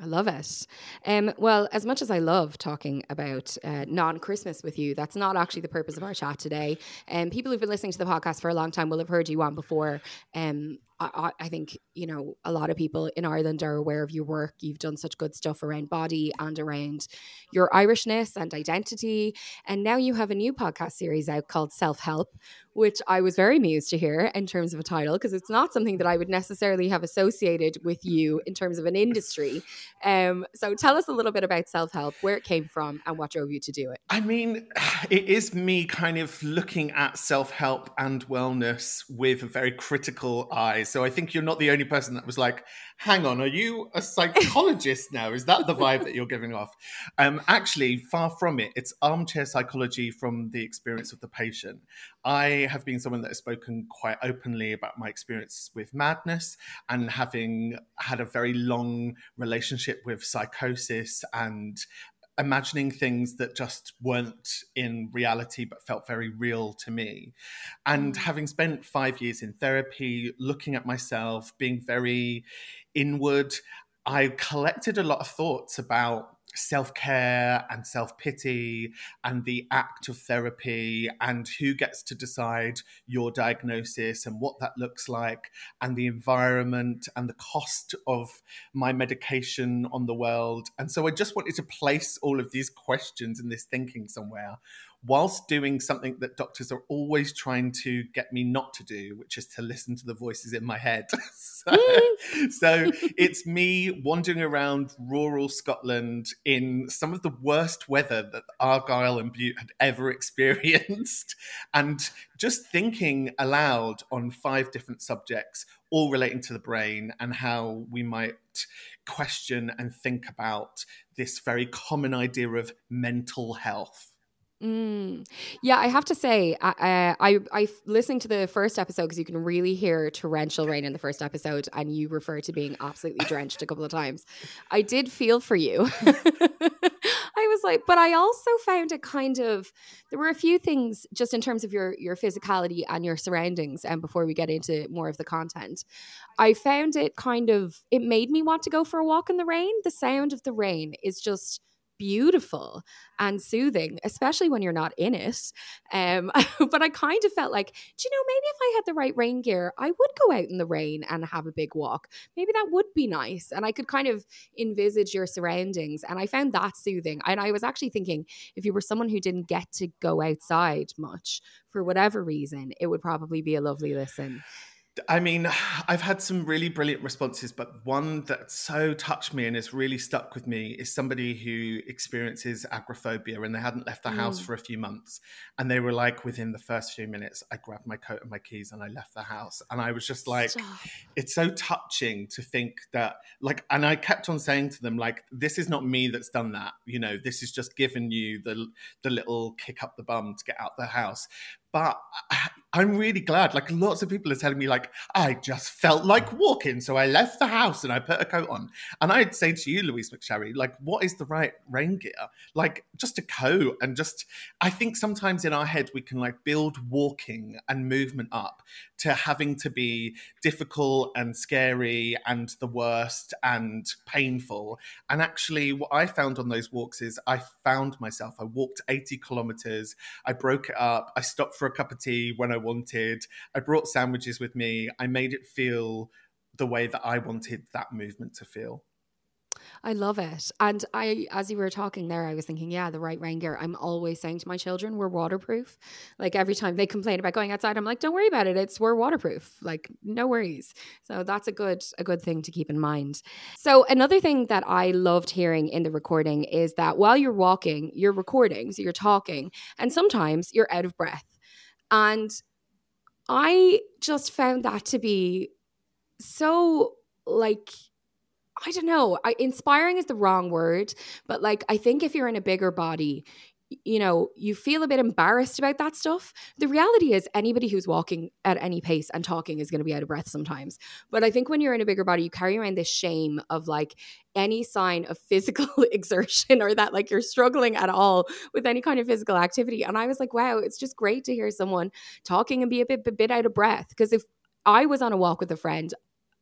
I love it. Um, well, as much as I love talking about uh, non Christmas with you, that's not actually the purpose of our chat today. And um, people who've been listening to the podcast for a long time will have heard you on before. Um, I, I, think you know a lot of people in Ireland are aware of your work. You've done such good stuff around body and around your Irishness and identity, and now you have a new podcast series out called Self Help, which I was very amused to hear in terms of a title because it's not something that I would necessarily have associated with you in terms of an industry. Um, so tell us a little bit about Self Help, where it came from, and what drove you to do it. I mean, <sighs> it is me kind of looking at self help and wellness with a very critical eye So I think you're not the only person that was like, hang on, are you a psychologist now? Is that the vibe that you're giving off? Um, actually, far from it. It's armchair psychology from the experience of the patient. I have been someone that has spoken quite openly about my experience with madness and having had a very long relationship with psychosis and imagining things that just weren't in reality but felt very real to me. And mm. having spent five years in therapy, looking at myself, being very inward, I collected a lot of thoughts about self care and self pity and the act of therapy and who gets to decide your diagnosis and what that looks like and the environment and the cost of my medication on the world. And so I just wanted to place all of these questions and this thinking somewhere whilst doing something that doctors are always trying to get me not to do, which is to listen to the voices in my head. <laughs> so, <laughs> so, it's me wandering around rural Scotland in some of the worst weather that Argyll and Bute had ever <laughs> experienced, and just thinking aloud on five different subjects, all relating to the brain and how we might question and think about this very common idea of mental health. Mm. Yeah, I have to say, I, I, I listening to the first episode because you can really hear torrential rain in the first episode, and you refer to being absolutely drenched a couple of times. I did feel for you. <laughs> I was like, but I also found it kind of. There were a few things just in terms of your your physicality and your surroundings, and before we get into more of the content, I found it kind of. It made me want to go for a walk in the rain. The sound of the rain is just beautiful and soothing, especially when you're not in it. Um, <laughs> but I kind of felt like, do you know, maybe if I had the right rain gear, I would go out in the rain and have a big walk. Maybe that would be nice. And I could kind of envisage your surroundings. And I found that soothing. And I was actually thinking if you were someone who didn't get to go outside much for whatever reason, it would probably be a lovely listen. I mean, <sighs> I've had some really brilliant responses, but one that so touched me and has really stuck with me is somebody who experiences agoraphobia and they hadn't left the mm. house for a few months. And they were like, within the first few minutes, I grabbed my coat and my keys and I left the house. And I was just like, Stop. it's so touching to think that, like, and I kept on saying to them, like, this is not me that's done that. You know, this is just giving you the, the little kick up the bum to get out the house but I'm really glad. Like lots of people are telling me, like, I just felt like walking. So I left the house and I put a coat on. And I'd say to you, Louise McSharry, like, what is the right rain gear? Like just a coat and just I think sometimes in our head we can like build walking and movement up to having to be difficult and scary and the worst and painful. And actually what I found on those walks is I found myself. I walked 80 kilometers, I broke it up, I stopped for for a cup of tea when I wanted. I brought sandwiches with me. I made it feel the way that I wanted that movement to feel. I love it. And I, as you were talking there, I was thinking, yeah, the right rain gear. I'm always saying to my children, we're waterproof. Like every time they complain about going outside, I'm like, don't worry about it. It's we're waterproof. Like no worries. So that's a good, a good thing to keep in mind. So another thing that I loved hearing in the recording is that while you're walking, you're recording, so you're talking, and sometimes you're out of breath. And I just found that to be so like I don't know. I, inspiring is the wrong word, but like I think if you're in a bigger body, you know, you feel a bit embarrassed about that stuff. The reality is, anybody who's walking at any pace and talking is going to be out of breath sometimes. But I think when you're in a bigger body, you carry around this shame of like any sign of physical <laughs> exertion or that like you're struggling at all with any kind of physical activity. And I was like, wow, it's just great to hear someone talking and be a bit, a bit out of breath. Because if I was on a walk with a friend,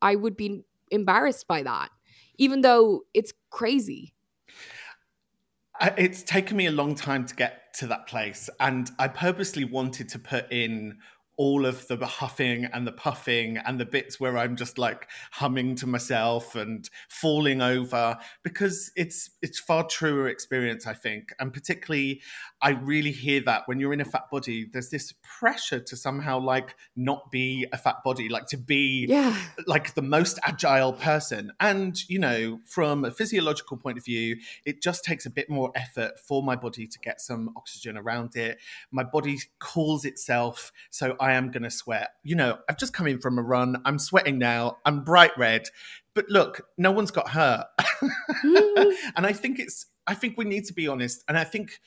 I would be embarrassed by that, even though it's crazy it's taken me a long time to get to that place and i purposely wanted to put in all of the huffing and the puffing and the bits where I'm just like humming to myself and falling over because it's it's far truer experience I think. And particularly I really hear that when you're in a fat body there's this pressure to somehow like not be a fat body like to be yeah. like the most agile person. And you know from a physiological point of view it just takes a bit more effort for my body to get some oxygen around it. My body cools itself so I am going to sweat. You know, I've just come in from a run. I'm sweating now. I'm bright red. But look, no one's got hurt. <laughs> and I think it's I think we need to be honest, and I think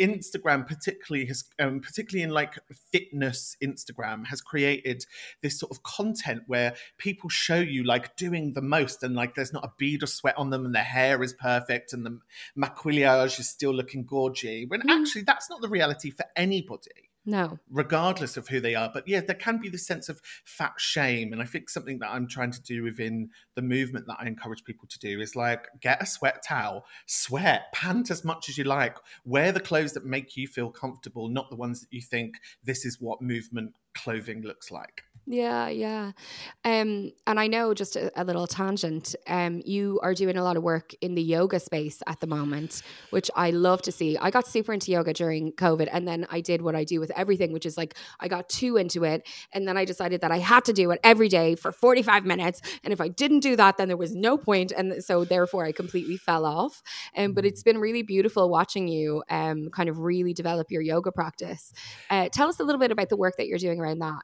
Instagram, particularly, has um, particularly in like fitness, Instagram has created this sort of content where people show you like doing the most, and like there's not a bead of sweat on them, and their hair is perfect, and the maquillage is still looking gorgy. When mm. actually, that's not the reality for anybody. No. Regardless of who they are. But yeah, there can be this sense of fat shame. And I think something that I'm trying to do within the movement that I encourage people to do is like get a sweat towel, sweat, pant as much as you like, wear the clothes that make you feel comfortable, not the ones that you think this is what movement clothing looks like. Yeah, yeah. Um, and I know just a, a, little tangent. Um, you are doing a lot of work in the yoga space at the moment, which I love to see. I got super into yoga during COVID, and then I did what I do with everything, which is like I got too into it, and then I decided that I had to do it every day for forty five minutes, and if I didn't do that, then there was no point, and so therefore I completely fell off. Um, but it's been really beautiful watching you um kind of really develop your yoga practice. Uh, tell us a little bit about the work that you're doing around that.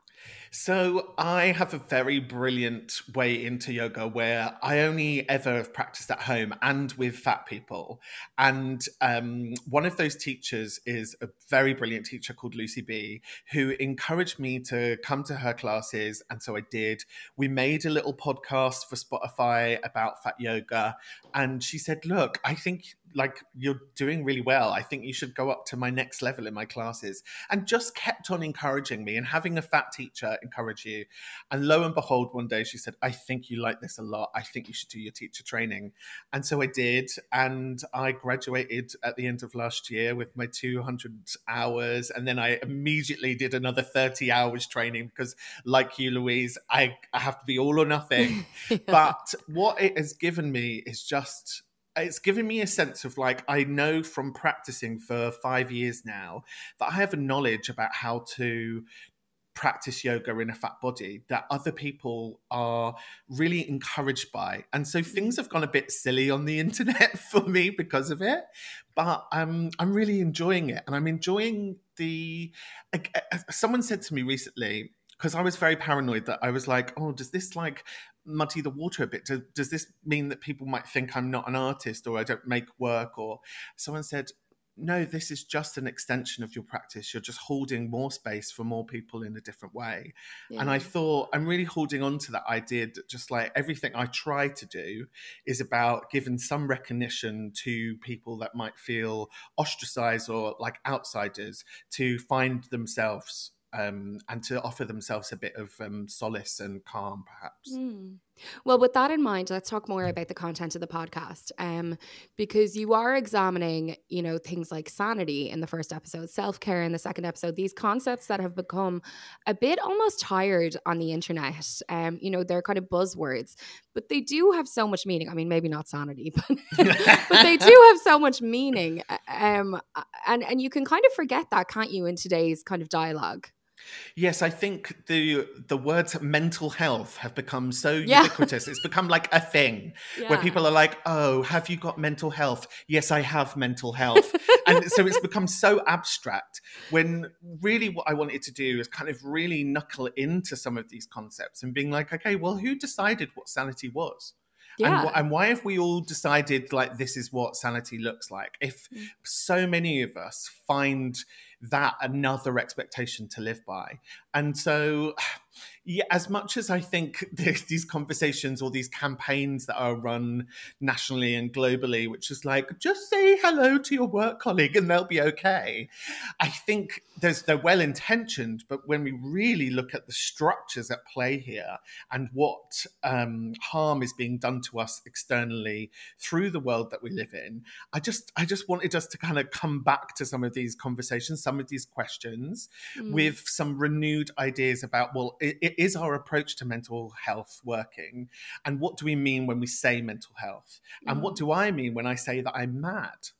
So I have a very brilliant way into yoga where I only ever have practiced at home and with fat people. And um, one of those teachers is a very brilliant teacher called Lucy B, who encouraged me to come to her classes. And so I did. We made a little podcast for Spotify about fat yoga. And she said, Look, I think like you're doing really well. I think you should go up to my next level in my classes. And just kept on encouraging me and having a fat teacher encourage you. And lo and behold, one day she said, I think you like this a lot. I think you should do your teacher training. And so I did. And I graduated at the end of last year with my 200 hours. And then I immediately did another 30 hours training because, like you, Louise, I, I have to be all or nothing. <laughs> yeah. But what it has given me is just it's given me a sense of like I know from practicing for five years now that I have a knowledge about how to practice yoga in a fat body that other people are really encouraged by. And so mm-hmm. things have gone a bit silly on the <laughs> internet for me because of it. But um, I'm really enjoying it. And I'm enjoying the. Uh, uh, someone said to me recently, because I was very paranoid that I was like, oh, does this like muddy the water a bit? Do, does this mean that people might think I'm not an artist or I don't make work? Or someone said, no, this is just an extension of your practice. You're just holding more space for more people in a different way. Yeah. And I thought I'm really holding on to that idea that just like everything I try to do is about giving some recognition to people that might feel ostracized or like outsiders to find themselves um, and to offer themselves a bit of um, solace and calm, perhaps. Mm. Well, with that in mind, let's talk more about the content of the podcast, um, because you are examining, you know, things like sanity in the first episode, self care in the second episode. These concepts that have become a bit almost tired on the internet. Um, you know, they're kind of buzzwords, but they do have so much meaning. I mean, maybe not sanity, <laughs> but but they do have so much meaning. Um, and and you can kind of forget that, can't you, in today's kind of dialogue? Yes, I think the the words mental health have become so yeah. <laughs> ubiquitous. It's become like a thing yeah. where people are like, "Oh, have you got mental health?" Yes, I have mental health. and <laughs> so it's become so abstract when really what I wanted to do is kind of really knuckle into some of these concepts and being like, "Okay, well, who decided what sanity was?" Yeah. And, and, why have we all decided like this is what sanity looks like? If mm. so many of us find that another expectation to live by. And so <sighs> yeah, as much as I think <laughs> these conversations or these campaigns that are run nationally and globally, which is like just say hello to your work colleague and they'll be okay. I think there's they're well intentioned, but when we really look at the structures at play here and what um, harm is being done to us externally through the world that we live in, I just I just wanted us to kind of come back to some of these conversations, some of these questions, mm. with some renewed ideas about well. It, is our approach to mental health working? And what do we mean when we say mental health? And mm. what do I mean when I say that I'm mad?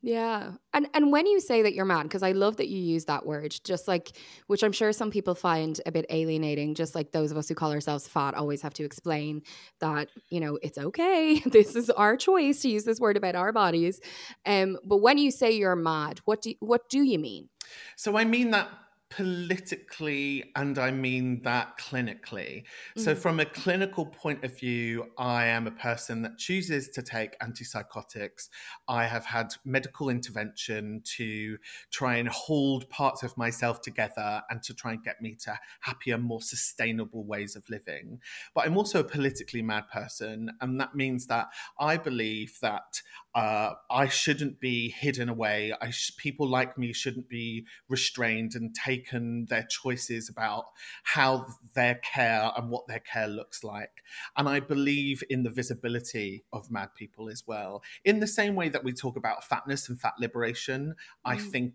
Yeah. And and when you say that you're mad because I love that you use that word just like which I'm sure some people find a bit alienating just like those of us who call ourselves fat always have to explain that you know it's okay. <laughs> This is our choice to use this word about our bodies. Um but when you say you're mad what do what do you mean? So I mean that politically and I mean that clinically. Mm-hmm. So, from a clinical point of view, I am a person that chooses to take antipsychotics. I have had medical intervention to try and hold parts of myself together and to try and get me to happier, more sustainable ways of living. But I'm also a politically mad person, and that means that I believe that uh, I shouldn't be hidden away. I sh- people like me shouldn't be restrained and taken their choices about how their care and what their care looks like. And I believe in the visibility of mad people as well. In the same way that we talk about fatness and fat liberation, mm. I think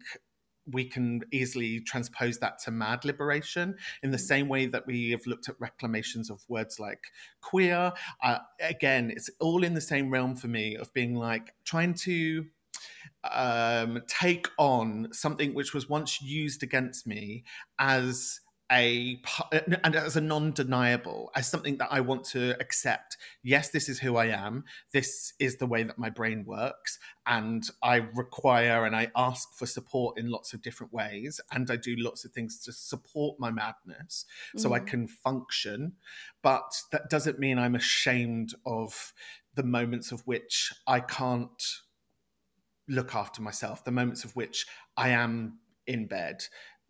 we can easily transpose that to mad liberation in the mm. same way that we have looked at reclamations of words like queer. Uh, again, it's all in the same realm for me of being like trying to um, take on something which was once used against me as a and as a non-deniable as something that i want to accept. Yes this is who i am. This is the way that my brain works and i require and i ask for support in lots of different ways and i do lots of things to support my madness so mm. i can function. But that doesn't mean i'm ashamed of the moments of which i can't look after myself the moments of which i am in bed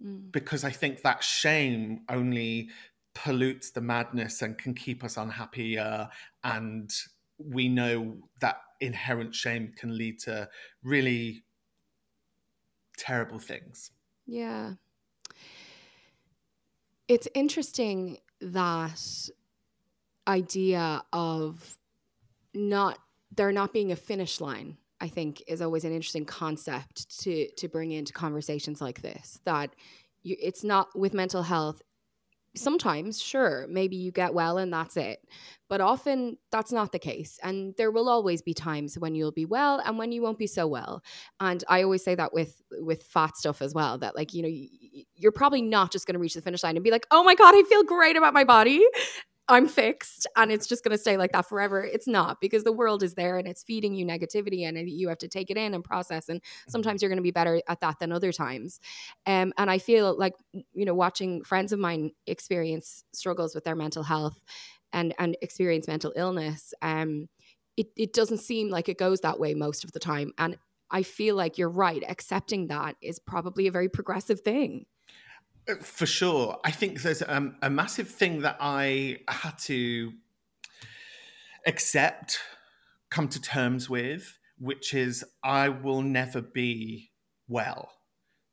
Mm. because I think that shame only pollutes the madness and can keep us unhappier. And we know that inherent shame can lead to really terrible things. Yeah. It's interesting that idea of not there not being a finish line I think is always an interesting concept to to bring into conversations like this. That you, it's not with mental health. Sometimes, sure, maybe you get well and that's it, but often that's not the case. And there will always be times when you'll be well and when you won't be so well. And I always say that with with fat stuff as well. That like you know you're probably not just going to reach the finish line and be like, oh my god, I feel great about my body, I'm fixed and it's just going to stay like that forever. It's not because the world is there and it's feeding you negativity and you have to take it in and process. And mm-hmm. sometimes you're going to be better at that than other times. Um, and I feel like, you know, watching friends of mine experience struggles with their mental health and, and experience mental illness, um, it, it doesn't seem like it goes that way most of the time. And I feel like you're right. Accepting that is probably a very progressive thing. For sure. I think there's um, a massive thing that I had to accept, come to terms with, which is I will never be well.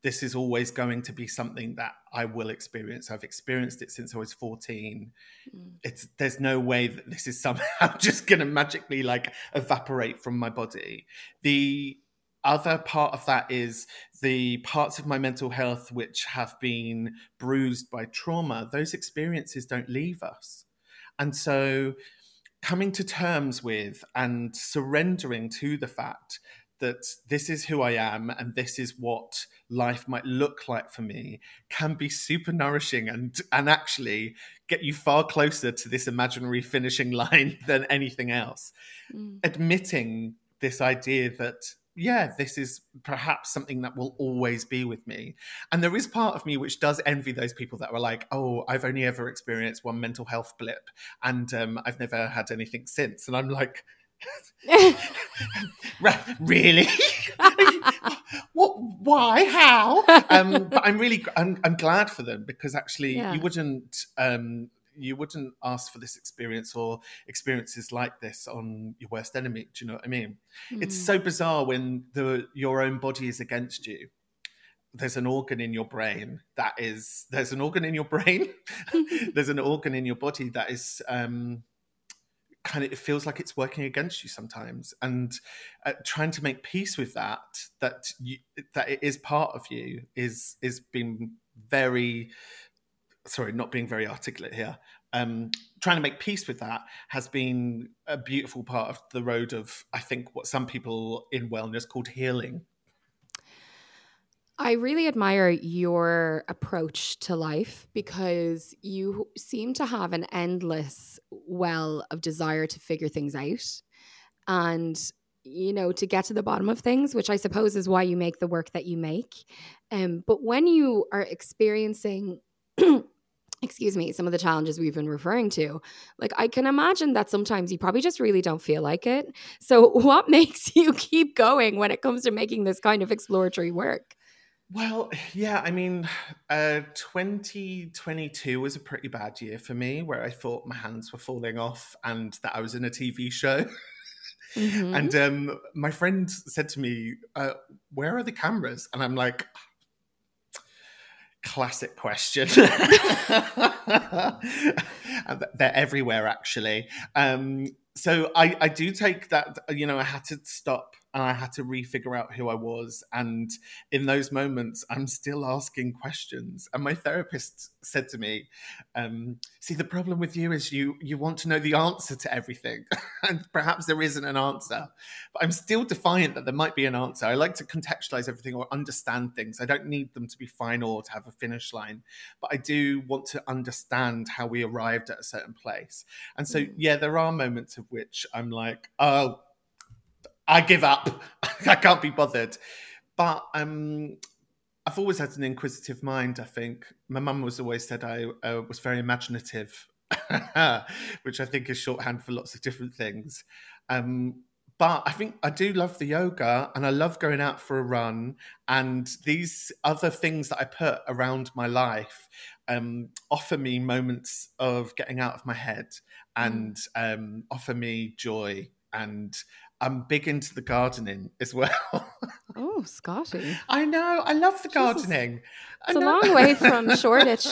This is always going to be something that I will experience. I've experienced it since I was 14. Mm. It's there's no way that this is somehow <laughs> just going to magically like evaporate from my body. The other part of that is the parts of my mental health which have been bruised by trauma, those experiences don't leave us. And so coming to terms with and surrendering to the fact that this is who I am and this is what life might look like for me can be super nourishing and and actually get you far closer to this imaginary finishing <laughs> line than anything else. Mm. Admitting this idea that yeah, this is perhaps something that will always be with me. And there is part of me which does envy those people that were like, oh, I've only ever experienced one mental health blip and um, I've never had anything since. And I'm like, <laughs> really? <laughs> what? Why? How? Um, but I'm really, I'm, I'm glad for them because actually, yeah. you wouldn't um, you wouldn't ask for this experience or experiences like this on your worst enemy. Do you know what I mean? Mm. It's so bizarre when the your own body is against you. There's an organ in your brain that is there's an organ in your brain. <laughs> there's an organ in your body that is um, kind of it feels like it's working against you sometimes and uh, trying to make peace with that that you that it is part of you is is been very sorry, not being very articulate here. Um, trying to make peace with that has been a beautiful part of the road of, I think, what some people in wellness called healing. I really admire your approach to life because you seem to have an endless well of desire to figure things out. And you know, to get to the bottom of things, which I suppose is why you make the work that you make. Um, but when you are experiencing <clears throat> excuse me, some of the challenges we've been referring to, like I can imagine that sometimes you probably just really don't feel like it. So, <laughs> what makes you keep going when it comes to making this kind of exploratory work? Well, yeah, I mean, uh, 2022 was a pretty bad year for me where I thought my hands were falling off and that I was in a TV show. <laughs> Mm-hmm. And um, my friend said to me, uh, Where are the cameras? And I'm like, classic question. <laughs> <laughs> They're everywhere, actually. Um, so I, I do take that, you know, I had to stop and I had to refigure out who I was. And in those moments, I'm still asking questions. And my therapist said to me, um, "See, the problem with you is you you want to know the answer to everything, <laughs> and perhaps there isn't an answer. But I'm still defiant that there might be an answer. I like to contextualize everything or understand things. I don't need them to be final or to have a finish line, but I do want to understand how we arrived at a certain place. And so, mm. yeah, there are moments of which I'm like, oh." I give up. <laughs> I can't be bothered. But um, I've always had an inquisitive mind. I think my mum was always said I uh, was very imaginative, <laughs> which I think is shorthand for lots of different things. Um, but I think I do love the yoga and I love going out for a run. And these other things that I put around my life um, offer me moments of getting out of my head and mm. um, offer me joy and I'm big into the gardening as well. Oh, Scottee. <laughs> I know. I love the gardening. It's a long way from <laughs> Shoreditch.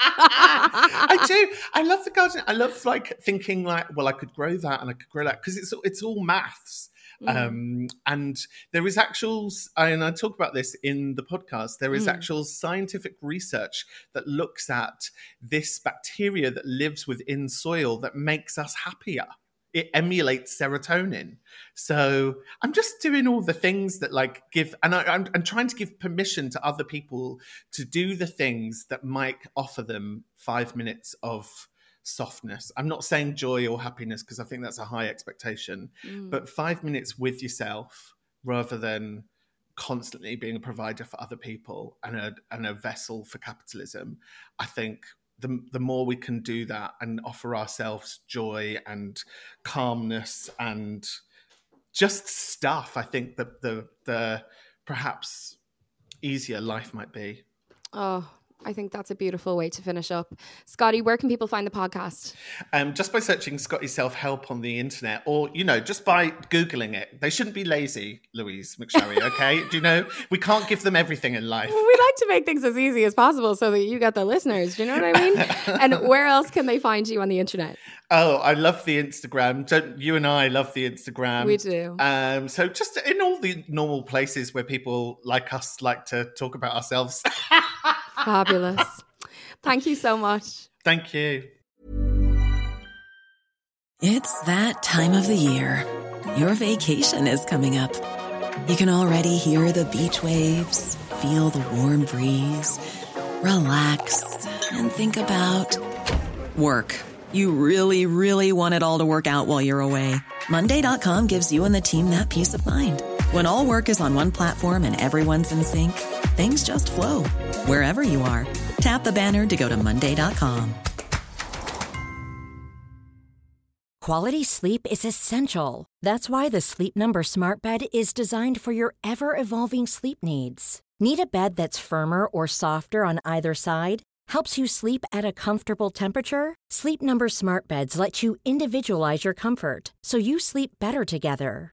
I do. I love the gardening. I love like thinking like, well, I could grow that and I could grow that because it's it's all maths. Mm. Um, and there is actual, and I talk about this in the podcast. There is mm. actual scientific research that looks at this bacteria that lives within soil that makes us happier it emulates serotonin. So I'm just doing all the things that like give, and I, am I'm trying to give permission to other people to do the things that might offer them five minutes of softness. I'm not saying joy or happiness because I think that's a high expectation, mm. but five minutes with yourself rather than constantly being a provider for other people and a and a vessel for capitalism. I think the, the more we can do that and offer ourselves joy and calmness and just stuff, I think that the the perhaps easier life might be. Oh, I think that's a beautiful way to finish up. Scottee, where can people find the podcast? Um, just by searching Scottee Self Help on the internet, or you know, just by googling it. They shouldn't be lazy, Louise McSharry. <laughs> Okay, do you know we can't give them everything in life? we like to make things as easy as possible so that you get the listeners. Do you know what I mean? <laughs> and where else can they find you on the internet? Oh, I love the Instagram. Don't you and I love the Instagram? We do. Um, so just in all the normal places where people like us like to talk about ourselves. <laughs> Fabulous. <laughs> Thank you so much. Thank you. It's that time of the year. Your vacation is coming up. You can already hear the beach waves, feel the warm breeze, relax, and think about work. You really, really want it all to work out while you're away. Monday.com gives you and the team that peace of mind. When all work is on one platform and everyone's in sync, things just flow wherever you are. Tap the banner to go to Monday.com. Quality sleep is essential. That's why the Sleep Number Smart Bed is designed for your ever evolving sleep needs. Need a bed that's firmer or softer on either side? Helps you sleep at a comfortable temperature? Sleep Number Smart Beds let you individualize your comfort so you sleep better together.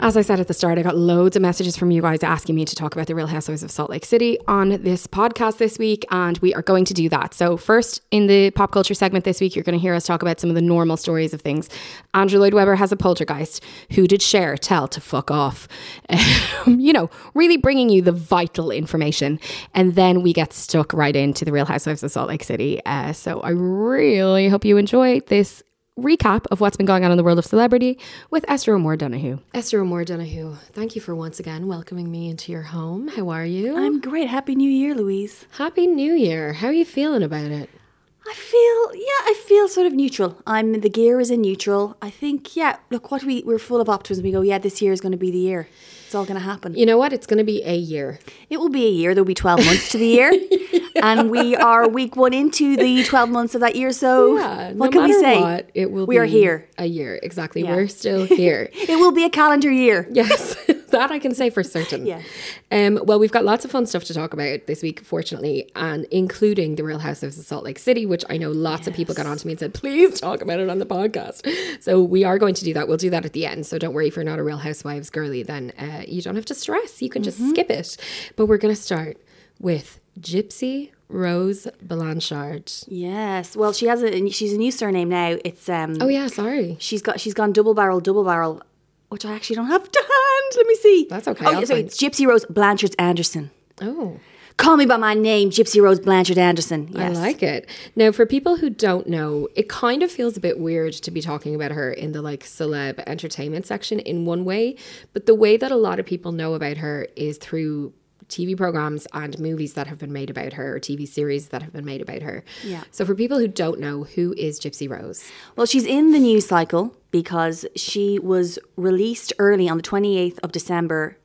As I said at the start, I got loads of messages from you guys asking me to talk about the Real Housewives of Salt Lake City on this podcast this week, and we are going to do that. So, first, in the pop culture segment this week, you're going to hear us talk about some of the normal stories of things. Andrew Lloyd Webber has a poltergeist. Who did Cher tell to fuck off? <laughs> Um, you know, really bringing you the vital information. And then we get stuck right into the Real Housewives of Salt Lake City. Uh, so, I really hope you enjoy this recap of what's been going on in the world of celebrity with Esther O'Moore Donohoe. Esther O'Moore Donohoe, thank you for once again welcoming me into your home. How are you? I'm great. Happy New Year, Louise. Happy New Year. How are you feeling about it? I feel, yeah, I feel sort of neutral. I'm the gear is in neutral. I think, yeah, look, what we we're full of optimism. We go, yeah, this year is going to be the year. It's all going to happen. You know what? It's going to be a year. It will be a year. There'll be 12 months to the year. <laughs> And we are week one into the 12 months of that year. So Yeah, what no can we say? what, it will we be are here. A year, exactly. Yeah. We're still <laughs> here. It will be a calendar year. Yes, <laughs> <laughs> that I can say for certain. Yeah. Um, well, we've got lots of fun stuff to talk about this week, fortunately, and including the Real Housewives of Salt Lake City, which I know lots of people got onto me and said, please talk about it on the podcast. So we are going to do that. We'll do that at the end. So don't worry if you're not a Real Housewives girly, then uh, you don't have to stress. You can just Mm-hmm. skip it. But we're going to start with Gypsy Rose Blanchard. Yes. Well, she has a she's a new surname now. It's um Oh yeah, sorry. she's got she's gone double barrel, double barrel, which I actually don't have to hand. Let me see. That's okay, Oh, I'll yeah, sorry, find- it's Gypsy Rose Blanchard Anderson. Oh. Call me by my name, Gypsy Rose Blanchard Anderson. Yes. I like it. Now, for people who don't know, it kind of feels a bit weird to be talking about her in the like celeb entertainment section in one way, but the way that a lot of people know about her is through TV programs and movies that have been made about her or TV series that have been made about her. Yeah. So for people who don't know, who is Gypsy Rose? Well, she's in the news cycle because she was released early on the 28th of December,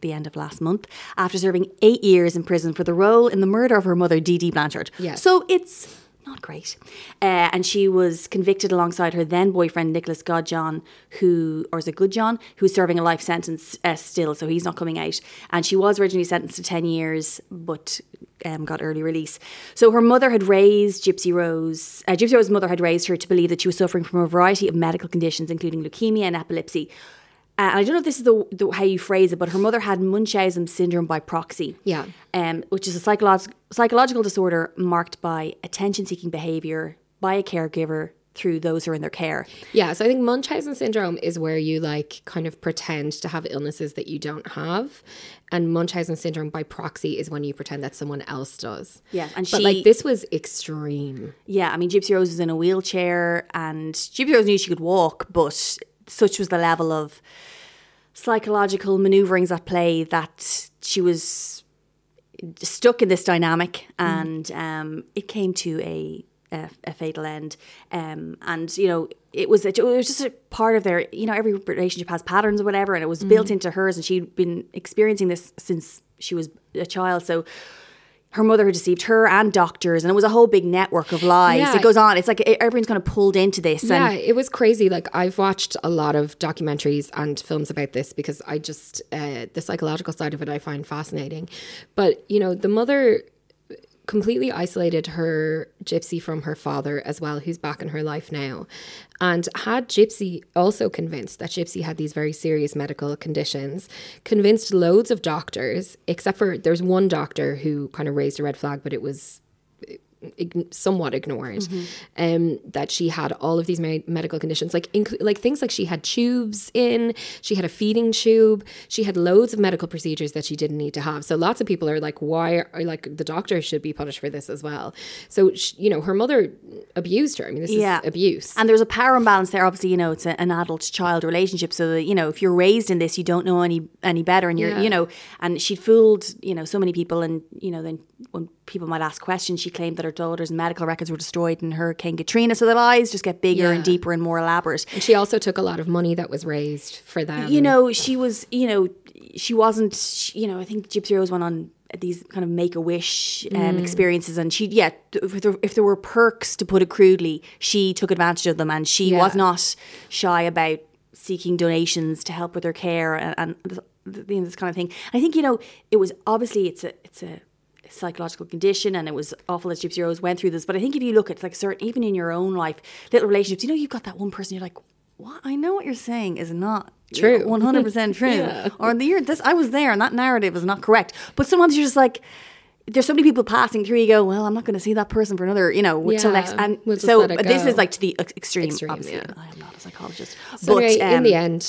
the end of last month, after serving eight years in prison for the role in the murder of her mother, Dee Dee Blanchard. Yes. So it's great. Uh, and she was convicted alongside her then boyfriend, Nicholas Godejohn, who, or is it Goodjohn, who's serving a life sentence uh, still, so he's not coming out. And she was originally sentenced to 10 years, but um, got early release. So her mother had raised Gypsy Rose, uh, Gypsy Rose's mother had raised her to believe that she was suffering from a variety of medical conditions, including leukemia and epilepsy. Uh, and I don't know if this is the, the how you phrase it, but her mother had Munchausen syndrome by proxy Yeah. um, which is a psycholog- psychological disorder marked by attention seeking behavior by a caregiver through those who are in their care. Yeah, so I think Munchausen syndrome is where you like kind of pretend to have illnesses that you don't have. And Munchausen syndrome by proxy is when you pretend that someone else does. Yeah, and but she- like this was extreme. Yeah, I mean, Gypsy Rose was in a wheelchair and Gypsy Rose knew she could walk, but such was the level of psychological maneuverings at play that she was stuck in this dynamic and um, it came to a, a, a fatal end. Um, and, you know, it was, it was just a part of their, you know, every relationship has patterns or whatever, and it was built into hers, and she'd been experiencing this since she was a child. So her mother had deceived her and doctors, and it was a whole big network of lies. Yeah. It goes on. It's like everyone's kind of pulled into this. Yeah, And it was crazy. Like I've watched a lot of documentaries and films about this because I just uh, the psychological side of it I find fascinating. But you know, the mother completely isolated her Gypsy from her father as well, who's back in her life now. And had Gypsy also convinced that Gypsy had these very serious medical conditions, convinced loads of doctors, except for there's one doctor who kind of raised a red flag, but it was ign- somewhat ignored um, that she had all of these me- medical conditions, like inclu- like things like she had tubes in, she had a feeding tube, she had loads of medical procedures that she didn't need to have. So lots of people are like, why are like the doctor should be punished for this as well. So sh you know, her mother abused her. I mean, this Yeah. is abuse. And there's a power imbalance there. Obviously, you know, it's a, an adult-child relationship. So that you know, if you're raised in this, you don't know any any better, and you're, Yeah. you know, and she fooled, you know, so many people. And you know, then when people might ask questions, she claimed that her daughter's medical records were destroyed in Hurricane Katrina. So the lies just get bigger and deeper and more elaborate. and she also took a lot of money that was raised for them. you know, she was, you know, she wasn't, you know, I think Gypsy Rose went on these kind of make a wish um, experiences, and she yeah, if there, if there were perks to put it crudely, she took advantage of them, and she Yeah. was not shy about seeking donations to help with her care and, and th- th- this kind of thing. I think you know it was obviously it's a it's a psychological condition and it was awful that Gypsy Rose went through this. But I think if you look at like certain even in your own life, little relationships, you know, you've got that one person you're like, what I know what you're saying is not True. <laughs> one hundred percent true. Or the year this I was there and that narrative is not correct. But sometimes you're just like there's so many people passing through. You go, well, I'm not going to see that person for another, you know, till next. And we'll so let it but this is like to the ex- extreme. Extreme, obviously, yeah. I am not a psychologist. So but anyway, in um, the end,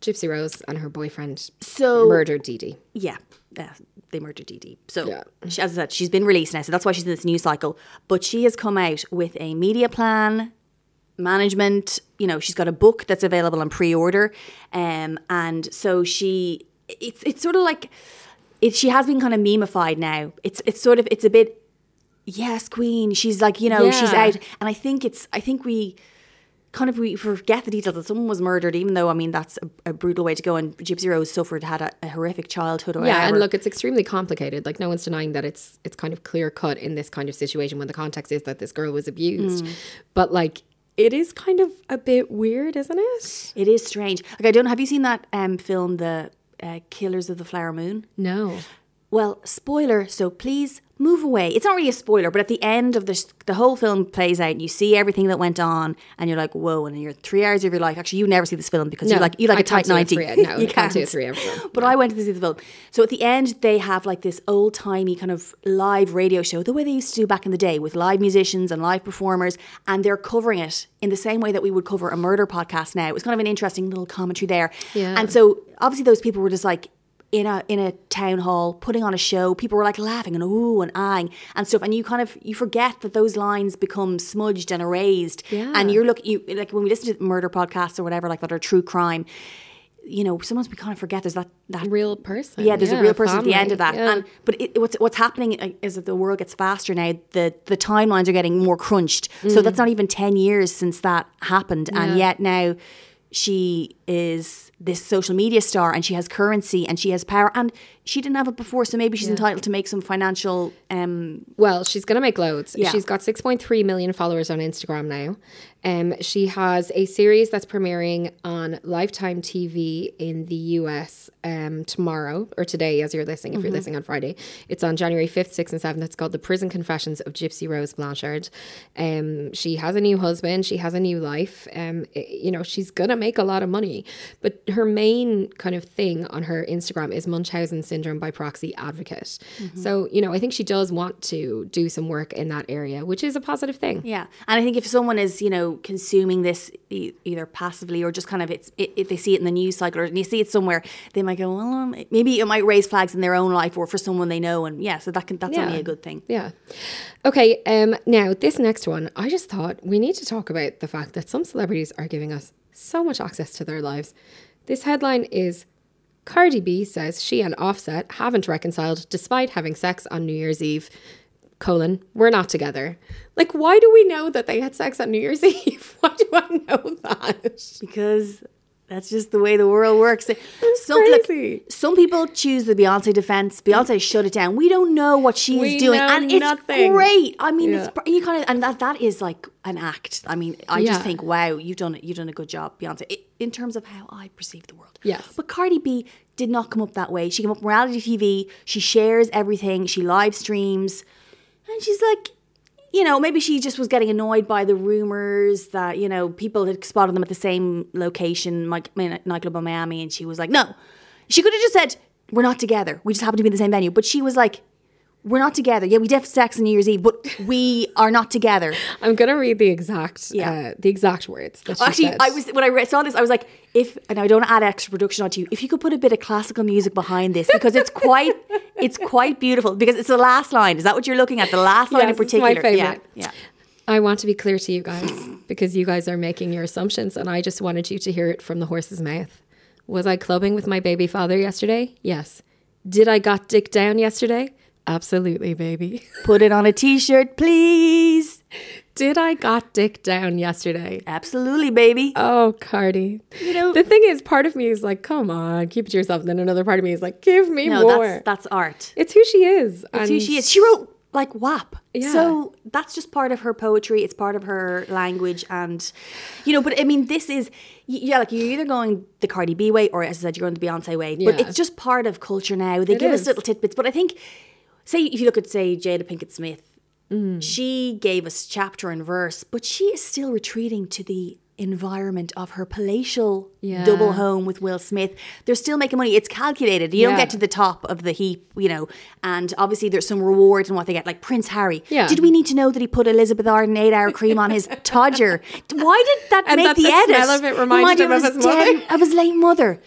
Gypsy Rose and her boyfriend So- murdered Dee Dee. yeah, yeah, they murdered Dee Dee. So, Yeah. she, as I said, she's been released now, so that's why she's in this news cycle. But she has come out with a media plan, management. You know, she's got a book that's available on pre-order, um, and so she, it's it's sort of like, it. She has been kind of memeified now. It's it's sort of it's a bit, yes, Queen. She's like you know she's out, and I think it's I think we kind of we forget the details that someone was murdered, even though I mean that's a, a brutal way to go. And Gypsy Rose suffered had a, a horrific childhood. Or Yeah, whatever. and look, it's extremely complicated. Like no one's denying that it's it's kind of clear cut in this kind of situation when the context is that this girl was abused. Mm. But like it is kind of a bit weird, isn't it? It is strange. Like I don't know. Have you seen that um, film, The uh, Killers of the Flower Moon? No. Well, spoiler. So please move away. It's not really a spoiler, but at the end of the the whole film plays out, and you see everything that went on, and you're like, whoa! And you're three hours of your life. Actually, you never see this film because No, you like you like I a tight can't see a ninety. three- no, <laughs> you can't see a three-hour film. But I went to see the film. So at the end, they have like this old timey kind of live radio show, the way they used to do back in the day with live musicians and live performers, and they're covering it in the same way that we would cover a murder podcast now. It was kind of an interesting little commentary there. Yeah. And so obviously those people were just like in a in a town hall putting on a show. People were like laughing and ooh and eyeing and stuff. And you kind of you forget that those lines become smudged and erased. Yeah. And you're look you like when we listen to murder podcasts or whatever like that are true crime. You know, sometimes we kind of forget there's that that Real person. yeah, there's a real person at the end of that. yeah. And but it, what's what's happening uh, is that the world gets faster now. The the timelines are getting more crunched. So that's not even ten years since that happened, and yet now she is this social media star, and she has currency, and she has power, and she didn't have it before. So maybe she's entitled to make some financial. Um, Well, she's going to make loads. Yeah. She's got 6.3 million followers on Instagram now. Um, she has a series that's premiering on Lifetime TV in the US um, tomorrow or today, as you're listening, if you're listening on Friday. It's on January 5th, 6th, and 7th. It's called The Prison Confessions of Gypsy Rose Blanchard. Um, she has a new husband, she has a new life. Um, i- you know, she's going to make a lot of money. But her main kind of thing on her Instagram is Munchausen syndrome by proxy advocate. So, you know, I think she does want to do some work in that area, which is a positive thing. Yeah, and I think if someone is you know consuming this e- either passively or just kind of it's it, if they see it in the news cycle or you see it somewhere, they might go, well, um, maybe it might raise flags in their own life or for someone they know, and yeah, so that can that's Yeah. only a good thing. Yeah. Okay. Um. Now this next one, I just thought we need to talk about the fact that some celebrities are giving us so much access to their lives. This headline is Cardi B says she and Offset haven't reconciled despite having sex on New Year's Eve. Colon, we're not together. Like, why do we know that they had sex on New Year's <laughs> Eve? Why do I know that? because that's just the way the world works. Some, crazy. Look, some people choose the Beyonce defense. Beyonce shut it down. We don't know what she's We doing, and it's nothing. great. I mean, Yeah. it's you kind of and that that is like an act. I mean, I Yeah. just think, wow, you've done it. You've done a good job, Beyonce, i in terms of how I perceive the world. Yes. but Cardi B did not come up that way. She came up on reality TV. She shares everything. She live streams, and she's like, you know, maybe she just was getting annoyed by the rumors that, you know, people had spotted them at the same location, like nightclub in Miami, and she was like, no. She could have just said, we're not together. We just happen to be in the same venue. But she was like, we're not together. Yeah, we did have sex on New Year's Eve, but we are not together. <laughs> I'm gonna read the exact, Yeah. uh, the exact words. That she Actually, said. I was when I read, saw this, I was like, if and I don't add extra production onto you, if you could put a bit of classical music behind this because it's quite, <laughs> it's quite beautiful because it's the last line. Is that what you're looking at? The last line in Yes, my particular. Yeah, yeah. I want to be clear to you guys because you guys are making your assumptions, and I just wanted you to hear it from the horse's mouth. Was I clubbing with my baby father yesterday? Yes. Did I got dick down yesterday? Absolutely, baby. <laughs> Put it on a t-shirt, please. Did I got dick down yesterday? Absolutely, baby. Oh, Cardi. You know- the thing is, part of me is like, come on, keep it to yourself. And then another part of me is like, give me no, more. that's that's art. it's who she is. It's who she is. She wrote like WAP. Yeah. So that's just part of her poetry. It's part of her language. And, you know, but I mean, this is, yeah, like you're either going the Cardi B way or, as I said, you're going the Beyonce way. But Yeah. it's just part of culture now. They It give us little tidbits. But I think, say, if you look at, say, Jada Pinkett Smith, Mm. she gave us chapter and verse, but she is still retreating to the environment of her palatial Yeah. double home with Will Smith. They're still making money. It's calculated. You don't get to the top of the heap, you know, and obviously there's some reward in what they get. Like Prince Harry. Yeah. Did we need to know that he put Elizabeth Arden eight hour cream on his <laughs> Todger? Why did that And make that the, the edit? smell of it reminded him of his mother? of his late mother.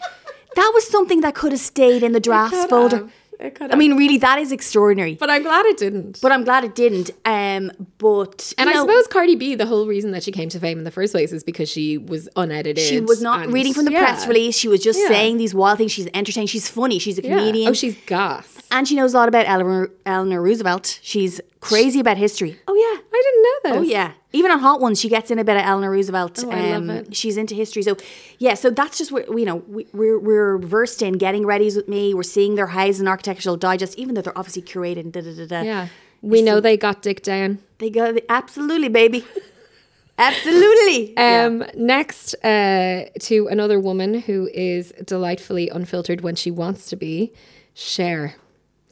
That was something that could have stayed in the drafts folder. have. It could I mean, really, that is extraordinary. but I'm glad it didn't. But I'm glad it didn't. Um, but and I know, suppose Cardi B, the whole reason that she came to fame in the first place is because she was unedited. She was not and- reading from the Yeah. press release. She was just Yeah. saying these wild things. She's entertaining. She's funny. She's a Yeah. comedian. Oh, she's gas. and she knows a lot about Eleanor, Eleanor Roosevelt. She's crazy about history. Oh yeah. I didn't know this. Oh yeah. Even on Hot Ones, she gets in a bit of Eleanor Roosevelt. Oh, I love it. She's into history. So yeah. So that's just what you know. We, we're we're versed in getting readies with me. We're seeing their Housing Architectural Digest, even though they're obviously curated. And da da da da. Yeah. We know they got dick down. They go absolutely, baby. <laughs> absolutely. Um, Next, uh, to another woman who is delightfully unfiltered when she wants to be, Cher.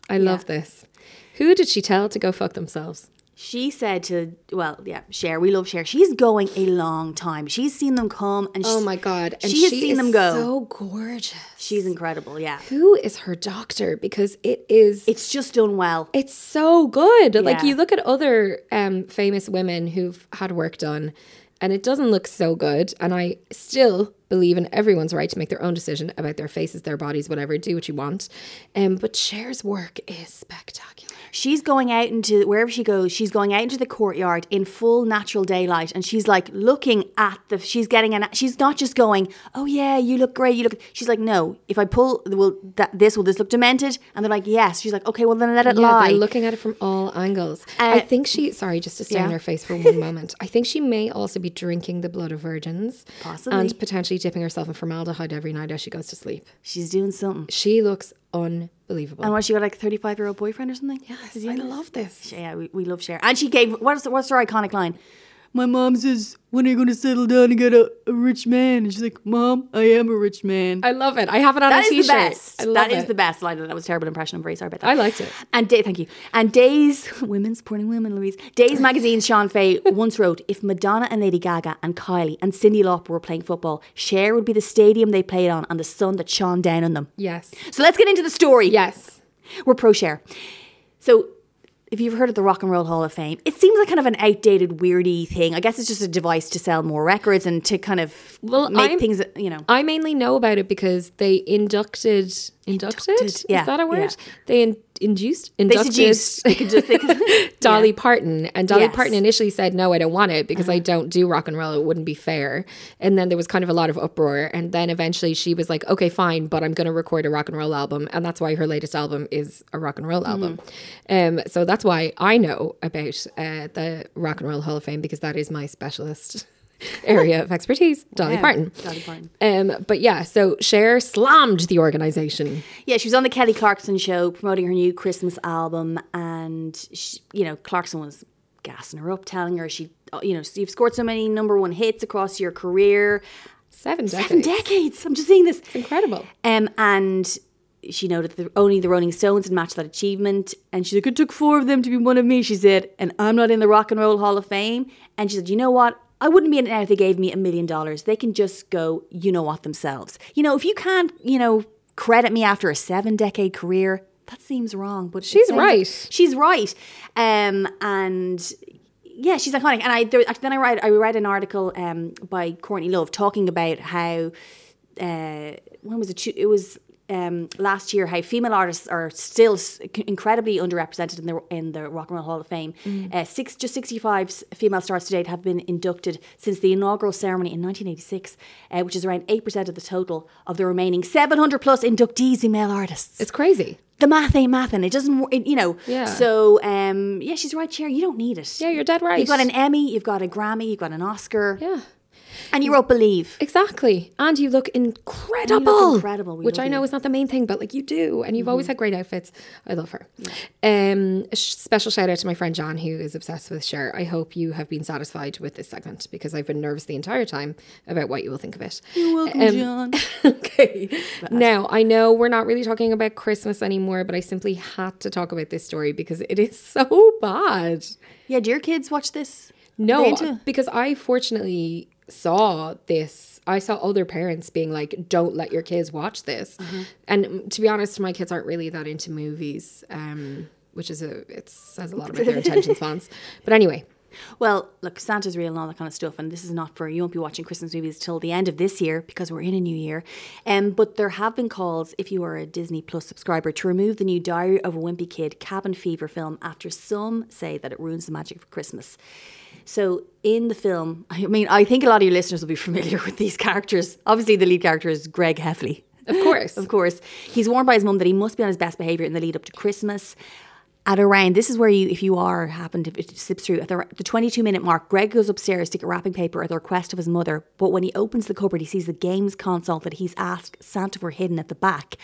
I love this. Who did she tell to go fuck themselves? She said to, well, yeah, Cher, we love Cher. She's going a long time. She's seen them come and Oh my god! And she has seen them go. So gorgeous. she's incredible, yeah. Who is her doctor? Because it is. It's just done well. It's so good. Like you look at other um, famous women who've had work done, and it doesn't look so good. And I still believe in everyone's right to make their own decision about their faces, their bodies, whatever. Do what you want. Um, but Cher's work is spectacular. She's going out into wherever she goes, she's going out into the courtyard in full natural daylight and she's like looking at the she's getting an she's not just going, "Oh yeah, you look great. You look." She's like, "No, if I pull will that this will this look demented?" And they're like, "Yes." She's like, "Okay, well then let it Yeah, lie." looking at it from all angles. I Uh, think she. Sorry, just to stay on her face for one <laughs> moment. I think she may also be drinking the blood of virgins, Possibly. and potentially dipping herself in formaldehyde every night as she goes to sleep. she's doing something. She looks unbelievable. And what she got like a 35 year old boyfriend or something? yes, I love this. Yeah, we, we love Cher. And she gave what's what's her iconic line? My mom says, "When are you going to settle down and get a, a rich man?" And she's like, "Mom, I am a rich man." I love it. I have it on That a is t-shirt. the best. I love That it. is the best line. That was a terrible impression. I'm very sorry about that. I liked it. And Day, thank you. And Days, <laughs> women supporting women, Louise. Dazed magazine, Shon Faye <laughs> once wrote, "If Madonna and Lady Gaga and Kylie and Cyndi Lauper were playing football, Cher would be the stadium they played on and the sun that shone down on them." Yes. So let's get into the story. Yes. We're pro Cher. So if you've heard of the Rock and Roll Hall of Fame, it seems like kind of an outdated, weirdy thing. I guess it's just a device to sell more records and to kind of Well, make I'm- things, you know. I mainly know about it because they inducted inducted. Inducted, yeah, is that a word? yeah. They in, induced inducted seduced. <laughs> They could just, they could, Dolly. Parton, and Dolly Yes. Uh-huh. Parton initially said, "No, I don't want it because I don't do rock and roll. It wouldn't be fair." And then there was kind of a lot of uproar, and then eventually she was like, "Okay, fine, but I'm going to record a rock and roll album," and that's why her latest album is a rock and roll album. Um, so that's why I know about uh, the Rock and Roll Hall of Fame because that is my specialist. <laughs> area of expertise, Dolly Wow, Parton. Dolly Parton. Um, but yeah, so Cher slammed the organization. Yeah, she was on the Kelly Clarkson show promoting her new Christmas album, and she, you know Clarkson was gassing her up, telling her she, you know, you've scored so many number one hits across your career, Seven decades. seven decades. I'm just saying this. It's incredible. Um, and she noted that only the Rolling Stones had matched that achievement. And she's like, it took four of them to be one of me, she said. And I'm not in the Rock and Roll Hall of Fame. And she said, you know what? I wouldn't be in it now if they gave me a million dollars. They can just go, you know what, themselves. You know, if you can't, you know, credit me after a seven decade career, that seems wrong. But She's right. She's right. Um, and yeah, she's iconic. And I there, then I read I read an article um, by Courtney Love talking about how uh, when was it? It was um, last year how female artists are still s- incredibly underrepresented in the in the Rock and Roll Hall of Fame. Uh, six just 65 female stars to date have been inducted since the inaugural ceremony in 1986, uh, which is around eight percent of the total of the remaining 700 plus inductees in male artists. It's crazy. the math ain't math, and it doesn't, it, you know. Yeah. So, um, yeah, she's right, Cher. You don't need it. Yeah, you're dead right. You've got an Emmy, you've got a Grammy, you've got an Oscar, Yeah. And you wrote Believe. Exactly. And you look incredible. incredible, we which I know you. Mm-hmm. is not the main thing, but like you do. And you've always had great outfits. I love her. Um, a special shout out to my friend John, who is obsessed with Cher. I hope you have been satisfied with this segment because I've been nervous the entire time about what you will think of it. You're welcome, Um, John. <laughs> okay. Now, I know we're not really talking about Christmas anymore, but I simply had to talk about this story because it is so bad. Yeah, do your kids watch this? No, because I fortunately saw this. I saw other parents being like, "Don't let your kids watch this." Mm-hmm. And to be honest, my kids aren't really that into movies, um, which is a it says a lot about their <laughs> attention spans. But anyway, Well, look, Santa's real and all that kind of stuff, and this is not for you. Won't be watching Christmas movies till the end of this year because we're in a new year. Um, but there have been calls, if you are a Disney Plus subscriber, to remove the new Diary of a Wimpy Kid Cabin Fever film after some say that it ruins the magic of Christmas. So in the film, <laughs> I mean, I think a lot of your listeners will be familiar <laughs> with these characters. Obviously, the lead character is Greg Heffley. of course, <laughs> Of course. He's warned by his mum that he must be on his best behaviour in the lead up to Christmas. At around, this is where you, if you are, happen to it slips through, at the, the 22 minute mark, Greg goes upstairs to get wrapping paper at the request of his mother. But when he opens the cupboard, he sees the games console that he's asked Santa for hidden at the back.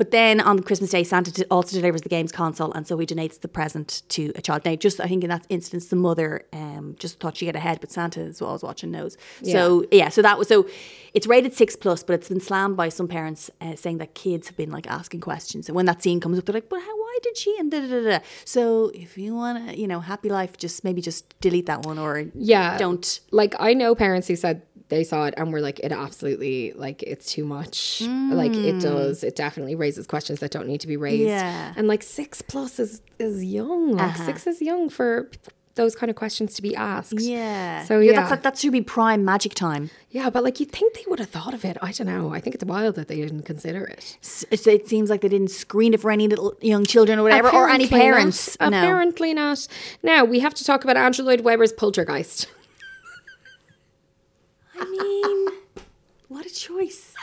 But then on Christmas Day, Santa also delivers the games console, and so he donates the present to a child. Now, just I think in that instance, the mother um, just thought she'd get ahead, but Santa, as well as watching, knows. So yeah, so that was so. It's rated six plus, but it's been slammed by some parents uh, saying that kids have been like asking questions, and when that scene comes up, they're like, "But how? Why did she?" And da da da. da. So if you want to, you know, happy life, just maybe just delete that one or yeah, don't. like I know parents who said they saw it and were like, it absolutely like it's too much. Like it mm. does. It definitely raises questions that don't need to be raised. Yeah. and like six plus is is young. Like uh-huh. six is young for those kind of questions to be asked. Yeah. So yeah, that's like, that should be prime magic time. yeah, but like you'd think they would have thought of it. I don't know. I think it's wild that they didn't consider it. S- It, seems like they didn't screen it for any little young children or whatever, or any parents. Not. No. Apparently not. Now we have to talk about Andrew Lloyd Webber's Poltergeist. <laughs> I mean, what a choice.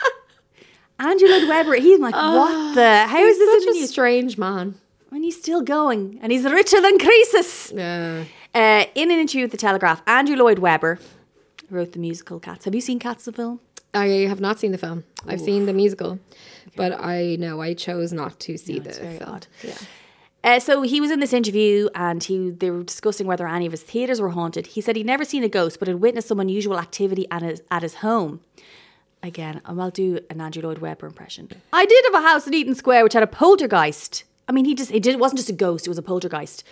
Andrew Lloyd Webber, he's like, what the? How is this Such a strange man. And he's still going, and he's richer than Croesus. Yeah. Uh, in an interview with The Telegraph, Andrew Lloyd Webber wrote the musical Cats. Have you seen Cats, the film? I have not seen the film. I've seen the musical, but I know I chose not to see the very film. odd. Uh, so he was in this interview and he they were discussing whether any of his theatres were haunted. He said he'd never seen a ghost, but had witnessed some unusual activity at his, at his home. Again, um, I'll do an Andrew Lloyd Webber impression. I did have a house in Eaton Square which had a poltergeist. I mean, he just it, did, it wasn't just a ghost; it was a poltergeist.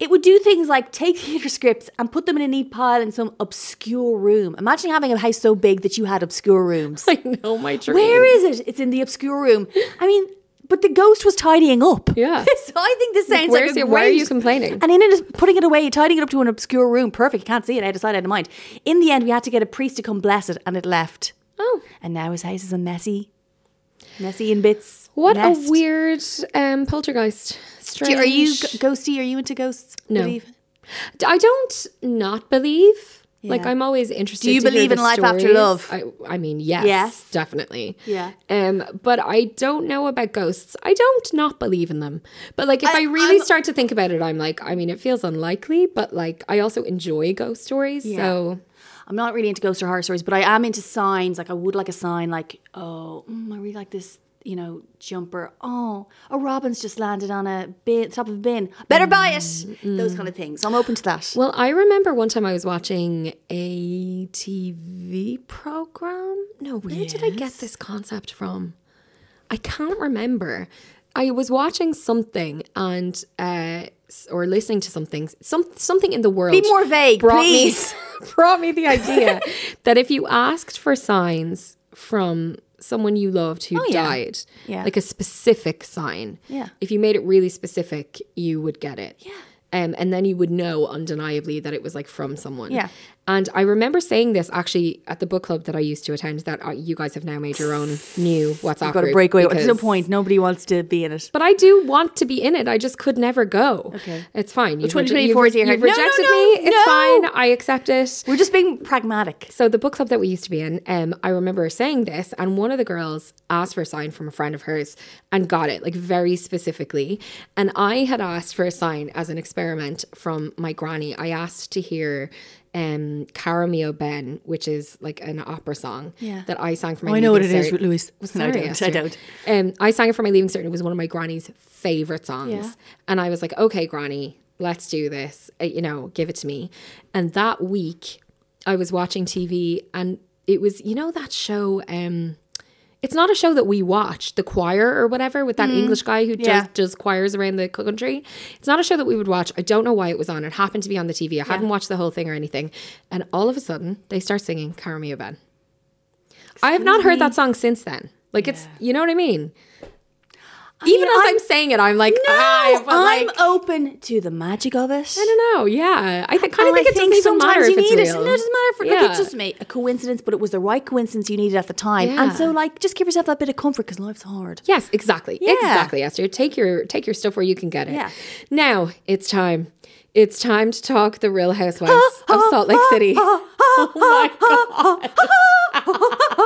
It would do things like take <laughs> theatre scripts and put them in a neat pile in some obscure room. Imagine having a house so big that you had obscure rooms. <laughs> I know my dream. Where is it? It's in the obscure room. I mean, but the ghost was tidying up. Yeah. <laughs> so I think this sounds like a it- why are you complaining? And in it, putting it away, tidying it up to an obscure room, perfect. You can't see it out of sight, out of mind. In the end, we had to get a priest to come bless it, and it left. Oh, And now his house is a messy, messy in bits. what mess. a weird um, poltergeist. Strange. you- Are you g- ghosty? Are you into ghosts? No. Believe? I don't not believe. Like I'm always interested. Do you believe in life after love? I, I mean, yes, Yes. definitely. Yeah. Um, but I don't know about ghosts. I don't not believe in them. But like, if I, I- really I'm- start to think about it, I'm like, I mean, it feels unlikely. But like, I also enjoy ghost stories. Yeah. So I'm not really into ghost or horror stories, but I am into signs. Like I would like a sign, like oh, mm, I really like this, you know, jumper. Oh, a robin's just landed on a bin, top of a bin. Better buy it. Those kind of things. I'm open to that. Well, I remember one time I was watching a TV program. No, where did I get this concept from? I can't remember. I was watching something and uh or listening to something some something in the world. Be more vague, brought please. Me, <laughs> brought me the idea <laughs> that if you asked for signs from someone you loved who Oh, yeah. died, Yeah. like a specific sign, Yeah. if you made it really specific, you would get it. Yeah. Um, and then you would know undeniably that it was like from someone. Yeah. And I remember saying this actually at the book club that I used to attend. That uh, you guys have now made your own new WhatsApp You've got to group break away. There's no point. Nobody wants to be in it. But I do want to be in it. I just could never go. Okay. it's fine. You've, 2024 is you've, here. you've No, no, rejected no, me. It's no. fine. I accept it. We're just being pragmatic. So the book club that we used to be in, um, I remember saying this, and one of the girls asked for a sign from a friend of hers and got it, like very specifically. And I had asked for a sign as an experiment from my granny. I asked to hear um Caro Mio Ben, which is like an opera song Yeah. that I sang for my Oh, I know what leaving it is, cert- Louise. <laughs> No, I don't. I don't. Um, I sang it for my leaving cert. It was one of my granny's favorite songs, Yeah. and I was like, "Okay, granny, let's do this. Uh, you know, give it to me." And that week, I was watching TV, and it was you know that show. Um, it's not a show that we watch, The Choir or whatever, with that English guy who Mm. Yeah. does, does choirs around the country. It's not a show that we would watch. I don't know why it was on. It happened to be on the TV. I hadn't watched the whole thing or anything. And all of a sudden, they start singing Caro Mio Ben. I have not heard that song since then. Like it's, you know what I mean? Even as I'm, saying it, I'm like, ah, but I'm like, open to the magic of it. I don't know. Yeah, I th- kind of think it doesn't matter if it's real. it. No, it doesn't matter. For, yeah. Like, it's just ma- a coincidence, but it was the right coincidence you needed at the time. And so, like, just give yourself that bit of comfort because life's hard. Yes, exactly. Yeah. Exactly, Esther. Take your take your stuff where you can get it. Yeah. Now it's time. It's time to talk the Real Housewives of Salt Lake City. oh my god.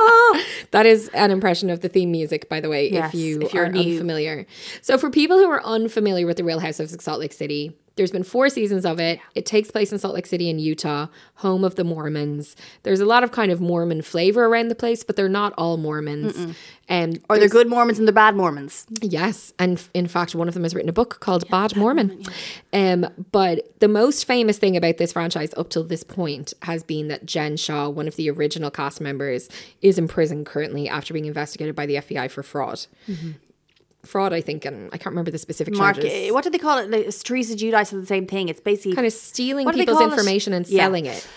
<laughs> that is an impression of the theme music, by the way, Yes, if you if you're are new. unfamiliar. So for people who are unfamiliar with the Real Housewives of Salt Lake City, there's been four seasons of it. It takes place in Salt Lake City in Utah, home of the Mormons. There's a lot of kind of Mormon flavor around the place, but they're not all Mormons. And Or they're good Mormons and they're bad Mormons. Yes, and in fact, one of them has written a book called Bad Mormon. Um, but the most famous thing about this franchise up till this point has been that Jen Shah, one of the original cast members, is in prison currently after being investigated by the FBI for fraud. Fraud, I think, and I can't remember the specific Mark, charges. eh, what do they call it? Like, Teresa Giudice is the same thing. It's basically kind of stealing What do they people's call it? information and Yeah. selling it.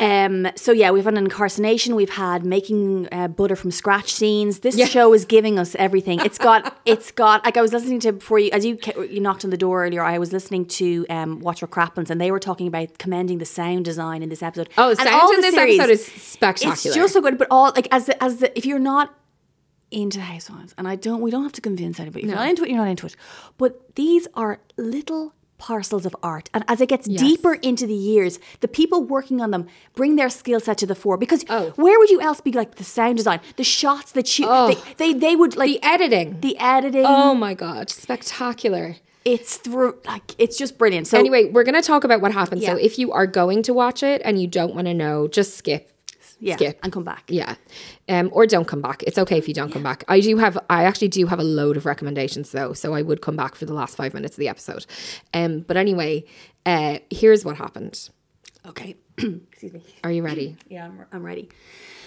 Um, so yeah, we've had an incarceration. We've had making uh, butter from scratch scenes. This Yeah. show is giving us everything. It's got, <laughs> it's got. Like I was listening to before you, as you you knocked on the door earlier. I was listening to um, Watch What Crappens, and they were talking about commending the sound design in this episode. Oh, And sound all in this series, episode is spectacular. It's just so good. But all like as the, as the, if you're not into housewives, and I don't, we don't have to convince anybody. If you're not into it, you're not into it. But these are little parcels of art, and as it gets deeper into the years, the people working on them bring their skill set to the fore. Because Oh. where would you else be like the sound design, the shots that shoot? Oh. They, they they would like The editing. the editing. Oh my God, spectacular. it's through like it's just brilliant. So anyway, we're going to talk about what happened. So if you are going to watch it and you don't want to know, just skip. Yeah, skip. and come back. Yeah. Um, or don't come back. It's okay if you don't come back. I do have I actually do have a load of recommendations though, so I would come back for the last five minutes of the episode. Um, but anyway, uh, here's what happened. Okay, <clears throat> excuse me. Are you ready? <clears throat> Yeah, I'm, I'm ready.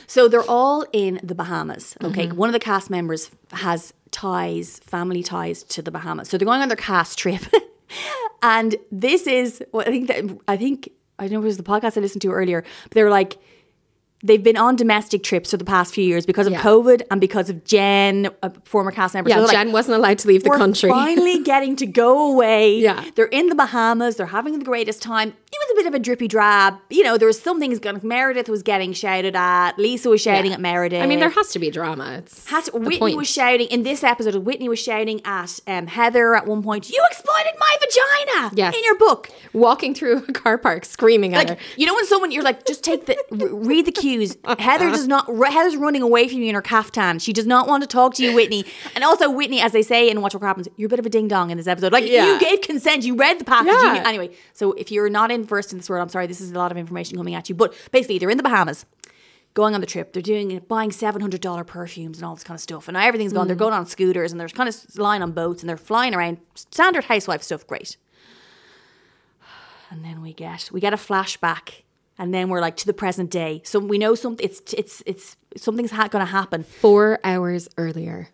So they're all in the Bahamas. Okay, Mm-hmm. one of the cast members has ties, family ties to the Bahamas. So they're going on their cast <laughs> trip, and this is what I think that I think I don't know if it was the podcast I listened to earlier, but they were like. They've been on domestic trips for the past few years because of Yeah. COVID and because of Jen, a former cast member. Yeah, like, Jen wasn't allowed to leave the country. <laughs> finally getting to go away. Yeah. They're in the Bahamas. They're having the greatest time. It was a bit of a drippy drab. You know, there was some things going Meredith was getting shouted at. Lisa was shouting Yeah. at Meredith. I mean, there has to be drama. It's Has to- Whitney point. was shouting in this episode. Whitney was shouting at um, Heather at one point. You exploited my vagina. Yes. in your book. walking through a car park screaming at Like her. you know when someone you're like just take the read the <laughs> cues. Heather does not. Heather's running away from you in her caftan. She does not want to talk to you, Whitney. And also Whitney, as they say in Watch What Crappens, you're a bit of a ding dong in this episode. Like Yeah. you gave consent, you read the package. Yeah. anyway, so if you're not in first in this world, I'm sorry. This is a lot of information coming at you. But basically, they're in the Bahamas. Going on the trip, they're doing buying seven hundred dollar perfumes and all this kind of stuff, and now everything's gone. They're mm. going on scooters and they're kind of lying on boats and they're flying around. Standard housewife stuff, great <sighs> and then we get we get a flashback and then we're like to the present day. So we know something it's it's it's something's ha- going to happen. Four hours earlier.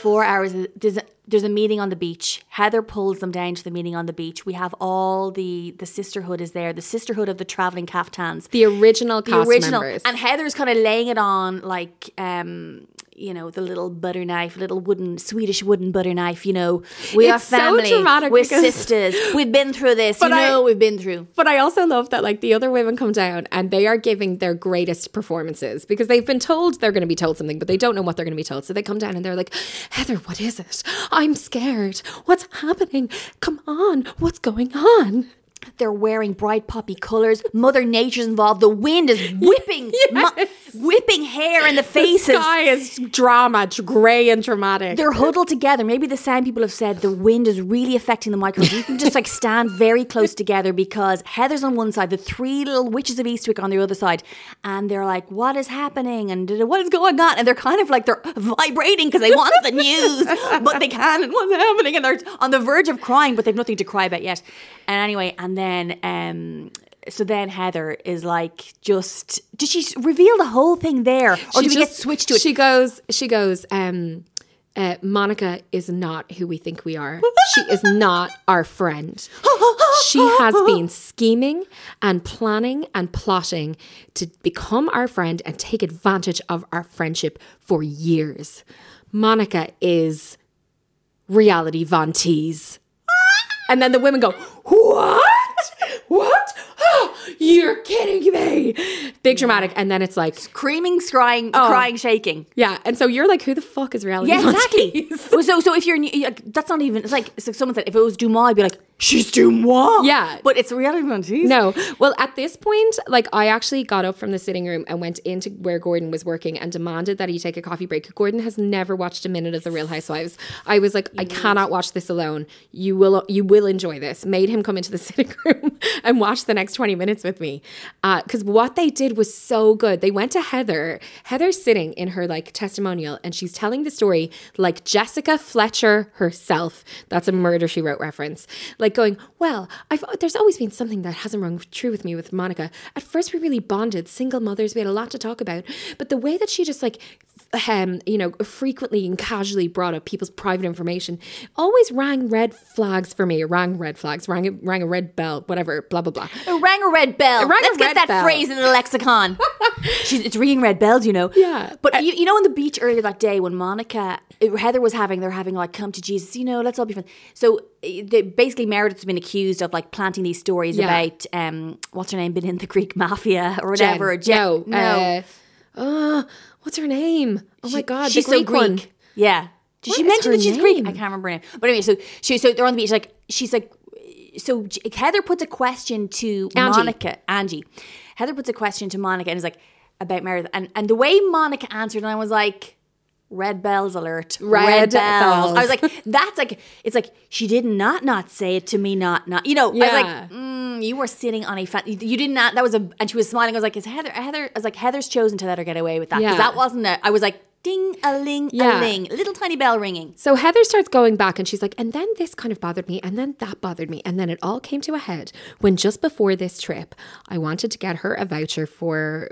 four hours there's a, there's a meeting on the beach. Heather pulls them down to the meeting on the beach. We have all the the sisterhood is there the sisterhood of the traveling caftans. The original the original members. and heather's kind of laying it on like um you know, the little butter knife, little wooden Swedish wooden butter knife. You know, we are It's so family. dramatic We're sisters. We've been through this. You But I- know, we've been through. But I also love that like the other women come down and they are giving their greatest performances because they've been told they're going to be told something, but they don't know what they're going to be told. So they come down and they're like, Heather, what is it? I'm scared. What's happening? Come on. What's going on? They're wearing bright poppy colors. Mother Nature's involved. The wind is <laughs> whipping, ma- whipping hair in the <laughs> faces. The sky is drama, grey and dramatic. They're huddled together. Maybe the sound people have said the wind is really affecting the microphone. You can just like <laughs> stand very close together because Heather's on one side, the three little witches of Eastwick on the other side, and they're like, "What is happening?" and what is going on? And they're kind of like they're vibrating because they want the news, but they can't. And what's happening? And they're on the verge of crying, but they've nothing to cry about yet. And anyway, and then um. So then Heather is like, just did she reveal the whole thing there, or She did we get just- switched to it? She goes, she goes, um, uh, Monica is not who we think we are. She is not our friend. She has been scheming and planning and plotting to become our friend and take advantage of our friendship for years. Monica is reality Von Tease. And then the women go, What? What? Oh, You're kidding me. Big dramatic. And then it's like, Screaming, crying, Oh. crying, shaking. yeah. And so you're like, Who the fuck is reality Yeah, exactly. Well, so, so if you're, new- like, that's not even. It's like, it's like someone said, if it was Deuxmoi, I'd be like, she's Deuxmoi. Yeah. but it's reality No. Well, at this point, like I actually got up from the sitting room and went into where Gordon was working and demanded that he take a coffee break. Gordon has never watched a minute of The Real Housewives. I was like, I cannot watch this alone. You will, you will enjoy this. Made him come into the <laughs> sitting room and watch the next twenty minutes with me, because what they did was so good. They went to Heather. Heather's sitting in her like testimonial and she's telling the story like Jessica Fletcher herself. That's a murder she wrote reference. Like going, well, I've there's always been something that hasn't rung true with me with Monica. At first, we really bonded, single mothers. We had a lot to talk about, but the way that she just like, um, you know, frequently and casually brought up people's private information always rang red flags for me. Rang red flags. Rang a, rang a red bell. Whatever. Blah blah blah. It rang a red bell. It rang Let's get red that bell. phrase in the lexicon. <laughs> She's, it's ringing red bells, you know. Yeah. But you, you know, on the beach earlier that day when Monica, Heather was having, they're having like, come to Jesus, you know, let's all be friends. So eh, they, basically, Meredith's been accused of like planting these stories Yeah. about, um, what's her name, been in the Greek mafia or whatever. Jen. Jen- no. Uh, uh, what's her name? Oh my god, she's Greek, so Greek. one. Yeah. Did What she mention that she's Greek? I can't remember her name. But anyway, so she so they're on the beach. Like she's like, so Heather puts a question to Angie. Monica. Angie. Heather puts a question to Monica and is like about Meredith, and and the way Monica answered, and I was like. Red bells alert. Red bells. I was like, that's like, it's like she did not not say it to me, not not. You know, I was like, mm, you were sitting on a fan. You, you did not. That was a. And she was smiling. I was like, is Heather? Heather. I was like, Heather's chosen to let her get away with that because Yeah. that wasn't a. I was like, ding a ling a ling, little tiny bell ringing. So Heather starts going back and she's like, and then this kind of bothered me, and then that bothered me. And then it all came to a head when just before this trip, I wanted to get her a voucher for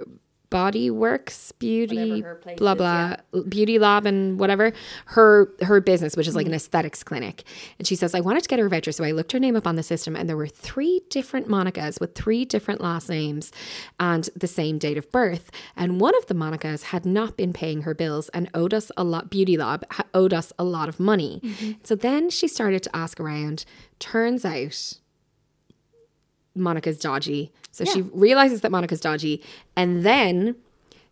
Body Works Beauty, place blah is, blah, Beauty Lab and whatever her her business, which is like an mm-hmm. aesthetics clinic. And she says, I wanted to get her a voucher, so I looked her name up on the system, and there were three different Monicas with three different last names and the same date of birth. And one of the Monicas had not been paying her bills and owed us a lot. Beauty Lab ha- owed us a lot of money. Mm-hmm. So then she started to ask around. Turns out Monica's dodgy. So she realizes that Monica's dodgy, and then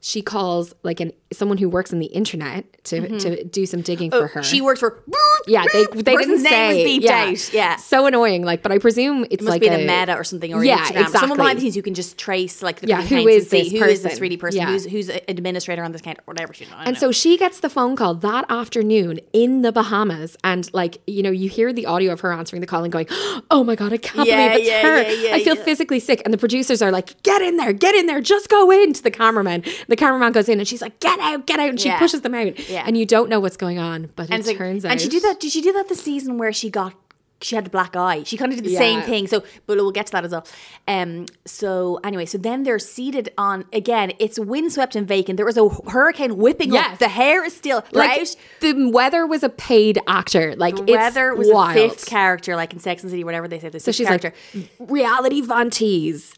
she calls like an someone who works in the internet to to do some digging for her. Mm-hmm. Oh, She worked for. yeah, they they didn't say. yeah. out. Yeah. so annoying. Like, but I presume it's It must like be a, the meta or something or Yeah, Instagram. Someone exactly. behind the scenes you can just trace like the Yeah, who is this is this person? 3D person, Yeah. who's who's an administrator on this account or whatever. She, And know. so she gets the phone call that afternoon in the Bahamas, and like you know, you hear the audio of her answering the call and going, <gasps> "Oh my god, I can't Yeah, believe it's yeah, her! I feel physically sick." And the producers are like, "Get in there, get in there, just go in." To the cameraman, the cameraman goes in, and she's like, "Get out, get out!" And she Yeah. pushes them out, Yeah. and you don't know what's going on, but and it like- turns out, and she did that. Did she do that the season where she got? She had the black eye. She kind of did the same thing. So, but we'll get to that as well. Um. So anyway, so then they're seated on again. It's windswept and vacant. There was a hurricane whipping Yes. up. The hair is still Like out. the weather was a paid actor, like The it's weather was wild. a fifth character, like in Sex and City, whatever they say. The So she's character. like, reality Von.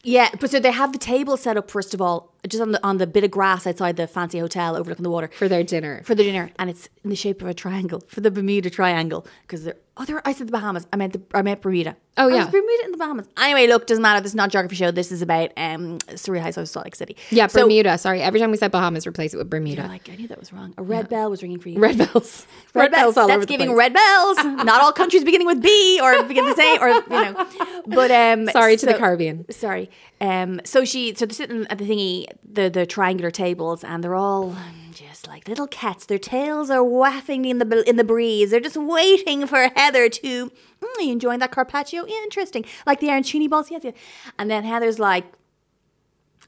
Yeah, but so they have the table set up first of all, just on the on the bit of grass outside the fancy hotel overlooking the water For their dinner. for the dinner, and it's in the shape of a triangle for the Bermuda Triangle because they're oh they're I said the Bahamas. I meant the I meant Bermuda. Oh, yeah. Bermuda in the Bahamas. Anyway, look, doesn't matter. This is not a geography show. This is about um Surrey High Salt Lake City. Yeah, So- Bermuda. Sorry. Every time we said Bahamas, replace it with Bermuda. Like I knew that was wrong. A red bell was ringing for you. red bells. <laughs> Red, bells. all That's over the giving place. red bells. <laughs> Not all countries beginning with B or begin the same, or you know. But um, Sorry to the Caribbean. Sorry. Um, so she, so they're sitting at the thingy, the the triangular tables, and they're all just like little cats. Their tails are wafting in the in the breeze. They're just waiting for Heather to. Mm, you enjoying that carpaccio? Interesting. Like the arancini balls, yes, yes. And then Heather's like,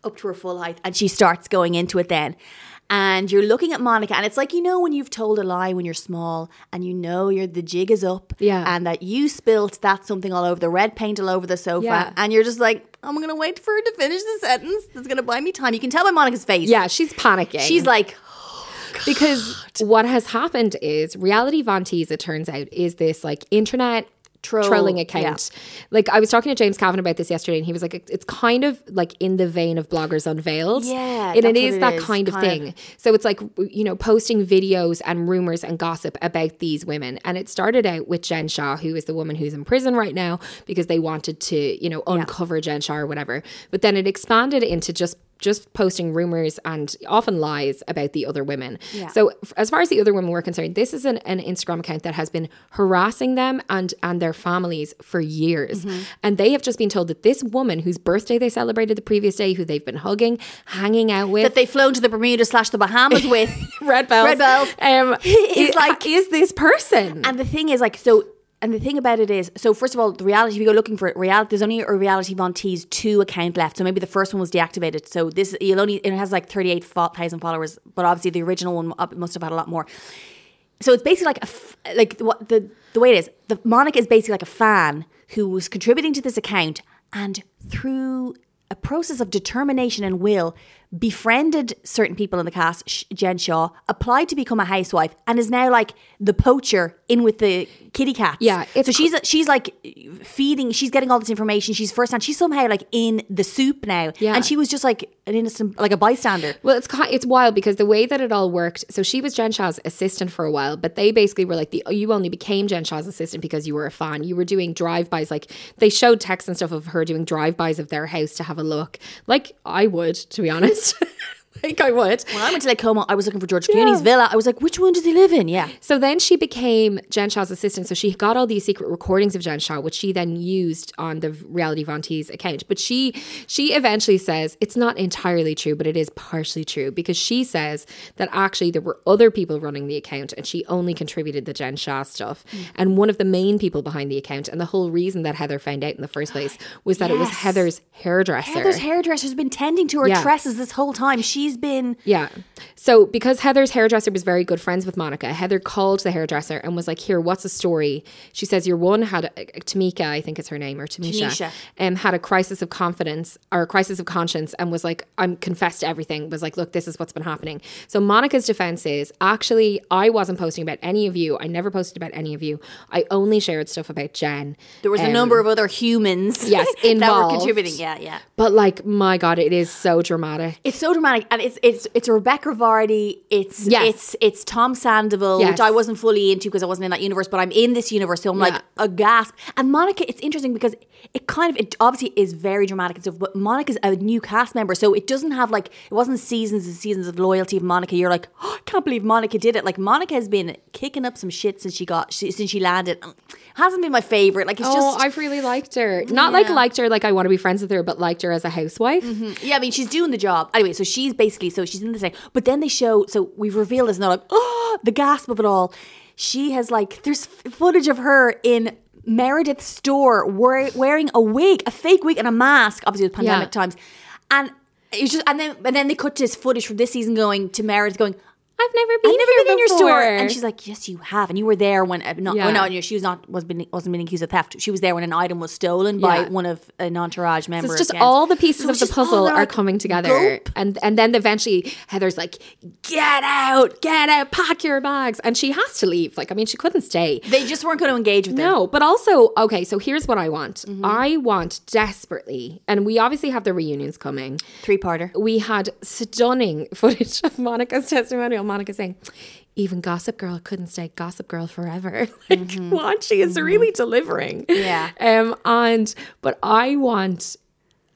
up to her full height and she starts going into it then and you're looking at Monica and it's like you know when you've told a lie when you're small and you know you're the jig is up Yeah. and that you spilt that something all over the red paint all over the sofa Yeah. and you're just like I'm gonna wait for her to finish the sentence that's gonna buy me time you can tell by Monica's face Yeah, she's panicking. she's like because <laughs> what has happened is reality Von Tease, it turns out, is this like internet Troll, trolling account. Like I was talking to James Cavan about this yesterday, and he was like, "It's kind of like in the vein of bloggers unveiled. Yeah, and it is that's is what it that is, kind of kind of. thing. So it's like you know, posting videos and rumors and gossip about these women. And it started out with Jen Shah, who is the woman who's in prison right now because they wanted to you know uncover Jen Shah or whatever. But then it expanded into just just posting rumors and often lies about the other women. So f- as far as the other women were concerned, this is an, an Instagram account that has been harassing them and and their families for years. Mm-hmm. And they have just been told that this woman whose birthday they celebrated the previous day, who they've been hugging, hanging out with, that they've flown to the Bermuda slash the Bahamas with <laughs> red bells, Red bells. um, <laughs> Is like is this person? And the thing is, like, so, and the thing about it is, so first of all, the reality, if you go looking for it, reality, there's only a reality Von Tease two account left. So maybe the first one was deactivated. So this, you'll only, it has like 38,000 followers, but obviously the original one must have had a lot more. So it's basically like a, like what the, the way it is, the Monica is basically like a fan who was contributing to this account and through a process of determination and will befriended certain people in the cast, Jen Shah, applied to become a housewife, and is now like the poacher in with the kitty cats. Yeah, so she's she's like feeding. She's getting all this information. She's first hand. She's somehow like in the soup now. Yeah. and she was just like an innocent, like a bystander. Well, it's it's wild because the way that it all worked. So she was Jen Shah's assistant for a while, but they basically were like, the you only became Jen Shah's assistant because you were a fan. You were doing drive bys, like they showed texts and stuff of her doing drive bys of their house to have a look. Like I would, to be honest. <laughs> just like I would. When I went to Lake Como, I was looking for George Clooney's villa. I was like, which one does he live in? Yeah. So then she became Jen Shah's assistant. So she got all these secret recordings of Jen Shah, which she then used on the Reality Von Tease account. But she she eventually says it's not entirely true, but it is partially true because she says that actually there were other people running the account and she only contributed the Jen Shah stuff. Mm. And one of the main people behind the account and the whole reason that Heather found out in the first place was that it was <gasps> Heather's hairdresser. Heather's hairdresser's been tending to her Yeah. tresses this whole time. She's been Yeah. So because Heather's hairdresser was very good friends with Monica, Heather called the hairdresser and was like, "Here, what's the story?" She says, "Your one had a, Tamika, I think is her name, or Tamisha, Tanisha. um, had a crisis of confidence or a crisis of conscience and was like, I'm confessed to everything. Was like, look, this is what's been happening." So Monica's defense is actually, I wasn't posting about any of you. I never posted about any of you. I only shared stuff about Jen. there was a Um, number of other humans yes, <laughs> that were involved. contributing. Yeah, yeah. But like, my God, it is so dramatic. It's so dramatic, and it's it's it's Rebekah Vardy. It's Yes. it's it's Tom Sandoval, Yes. which I wasn't fully into because I wasn't in that universe, but I'm in this universe, so I'm Yeah. like a gasp. And Monica, it's interesting because it kind of it obviously is very dramatic and stuff, but Monica's a new cast member, so it doesn't have like it wasn't seasons and seasons of loyalty of Monica. You're like, oh, I can't believe Monica did it. Like Monica has been kicking up some shit since she got she, since she landed. Hasn't been my favorite. Like it's oh, just I've really liked her. Not like liked her, like I want to be friends with her, but liked her as a housewife. Mm-hmm. Yeah, I mean, she's doing the job. Anyway, so she's basically, so she's in the thing. But then they show, so we've revealed this, and they're like, oh, the gasp of it all. She has, like, there's footage of her in Meredith's store wear, wearing a wig, a fake wig, and a mask, obviously with pandemic Yeah. times. And it's just, and then, and then they cut to this footage from this season going to Meredith going, I've never been I've never been in your store. And she's like, yes, you have. And you were there when, uh, not, Yeah. well, no, no, she was not, was been, wasn't being accused of theft. She was there when an item was stolen by one of an entourage So member. it's just against- all the pieces So of the puzzle are like, coming together, gulp. and and then eventually Heather's like, "Get out, get out, pack your bags," and she has to leave. Like, I mean, she couldn't stay. They just weren't going to engage with her. No, but also, okay, so here's what I want. Mm-hmm. I want desperately, and we obviously have the reunions coming. Three parter. We had stunning footage of Monica's testimonial. Monica saying, even Gossip Girl couldn't stay Gossip Girl forever. <laughs> like, what? She is really delivering. Mm-hmm. Yeah. Um, and, but I want,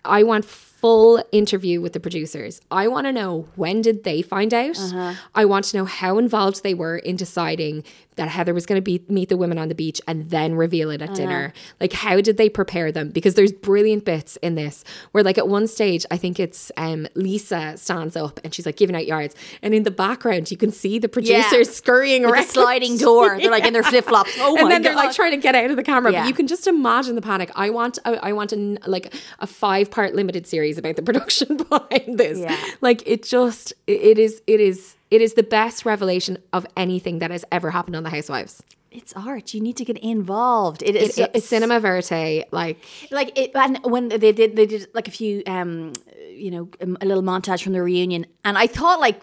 I want full interview with the producers. I want to know when did they find out? Uh-huh. I want to know how involved they were in deciding that Heather was going to be meet the women on the beach and then reveal it at dinner. Like how did they prepare them? Because there's brilliant bits in this where like at one stage I think it's um Lisa stands up and she's like giving out yards and in the background you can see the producers scurrying Like around a sliding door. They're like in their <laughs> flip flops. Oh and then they're like trying to get out of the camera. Yeah. But you can just imagine the panic. I want, I, I want a, like a five part limited series about the production <laughs> behind this. Yeah. Like it just, it is, it is, it is the best revelation of anything that has ever happened on The Housewives. it's art. You need to get involved. It is it- it's cinema verite. Like like it and when they did they did like a few um you know um, a little montage from the reunion and i thought like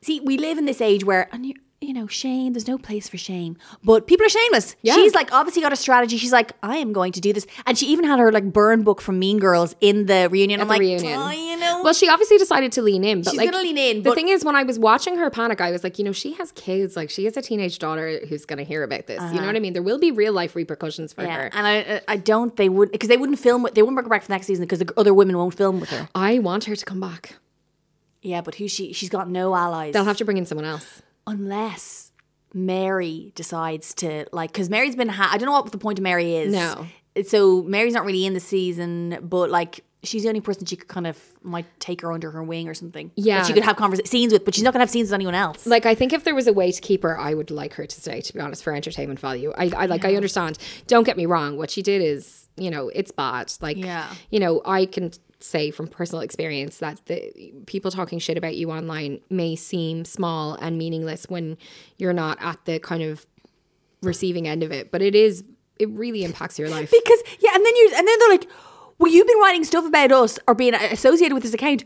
see we live in this age where and you, you know shame there's no place for shame but people are shameless Yeah. she's like obviously got a strategy she's like i am going to do this and she even had her like burn book from mean girls in the reunion i'm the like reunion. oh you know Well, she obviously decided to lean in, but She's like gonna lean in, The thing is, when I was watching her panic, I was like, you know, she has kids. Like, she has a teenage daughter who's going to hear about this. You know what I mean? There will be real life repercussions for Uh-huh. yeah, her. and I I don't they would because they wouldn't film they wouldn't bring her back for the next season because the other women won't film with her. I want her to come back. Yeah, but who she she's got no allies. They'll have to bring in someone else. Unless Mary decides to like because Mary's been ha- I don't know what the point of Mary is. No. So Mary's not really in the season, but like she's the only person she could kind of might take her under her wing or something. Yeah. that she could have conversa- scenes with, but she's not gonna have scenes with anyone else. Like I think if there was a way to keep her, I would like her to stay. To be honest, for entertainment value, I, I like. I understand. Don't get me wrong. What she did is, you know, it's bad. Like, Yeah. you know, I can say from personal experience that the people talking shit about you online may seem small and meaningless when you're not at the kind of receiving end of it, but it is. It really impacts your life. because yeah, and then you're and then they're like, well, you've been writing stuff about us or being associated with this account,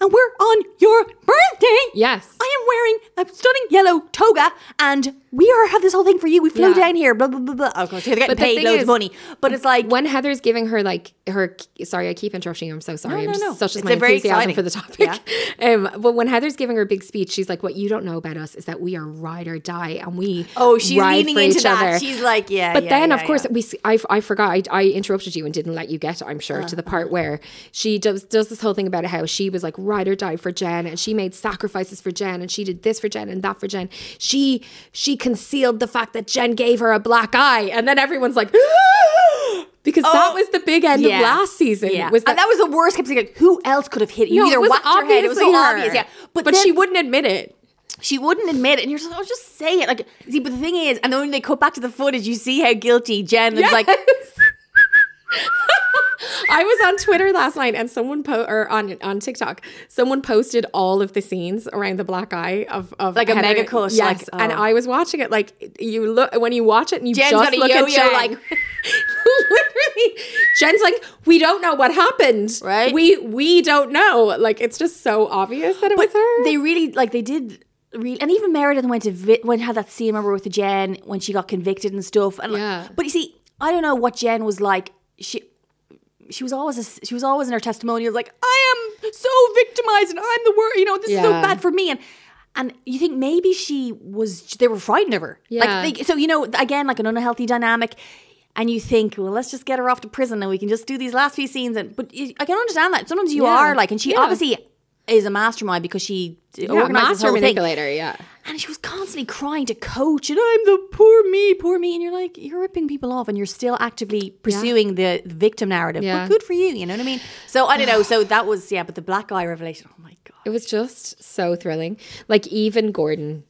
and we're on your birthday. Yes. I am wearing a stunning yellow toga, and we are have this whole thing for you. We flew Yeah. down here, blah blah blah blah. Of course, they're getting But the paid thing loads is- of money, but it's like when Heather's giving her like her sorry, I keep interrupting you. I'm so sorry. No, I'm no, just no. such as It's my a very enthusiasm for the topic. <laughs> Um, but when Heather's giving her big speech, she's like, "What you don't know about us is that we are ride or die, and we Oh, she's leaning into that. other." She's like, yeah, But yeah, then, yeah, of course, yeah. we I, I forgot. I, I interrupted you and didn't let you get. I'm sure to the part Uh-huh. where she does does this whole thing about how she was like ride or die for Jen, and she made sacrifices for Jen, and she did this for Jen and that for Jen. She she concealed the fact that Jen gave her a black eye, and then everyone's like. <gasps> Because that Oh, was the big end yeah. of last season. Yeah, Was and that was the worst. Kept saying, like, who else could have hit you? no, Either it was whacked your head. It was so her. obvious. Yeah, but, but, she wouldn't admit it. She wouldn't admit it, and you're just, like, oh, just say it. Like, see, but the thing is, and then when they cut back to the footage, you see how guilty Jen is. Like, <laughs> I was on Twitter last night and someone po- or on on TikTok, someone posted all of the scenes around the black eye of, of Like a mega cut, Yes, like, and oh. I was watching it like you look when you watch it and you Jen's just look at Jen, like- <laughs> <laughs> literally, Jen's like, we don't know what happened, Right. We we don't know. Like it's just so obvious that it was her. they really like they did. And even Meredith went to vi- went had that scene remember with the Jen when she got convicted and stuff. And like- Yeah. but you see, I don't know what Jen was like. She she was always a, she was always in her testimonials like I am so victimized and I'm the worst. You know this is so bad for me and. And you think maybe she was, they were frightened of her. Yeah. Like, they, so, you know, again, like an unhealthy dynamic. And you think, well, let's just get her off to prison and we can just do these last few scenes. And But I can understand that. Sometimes you Yeah. are like, and she Yeah. obviously is a mastermind because she yeah, organized this master whole thing. manipulator. Yeah. And she was constantly crying to coach, and I'm the poor me, poor me. And you're like, you're ripping people off, and you're still actively pursuing the victim narrative. Yeah. But good for you, you know what I mean? So I don't know. So that was yeah, but the black eye revelation. Oh my god. It was just so thrilling. Like even Gordon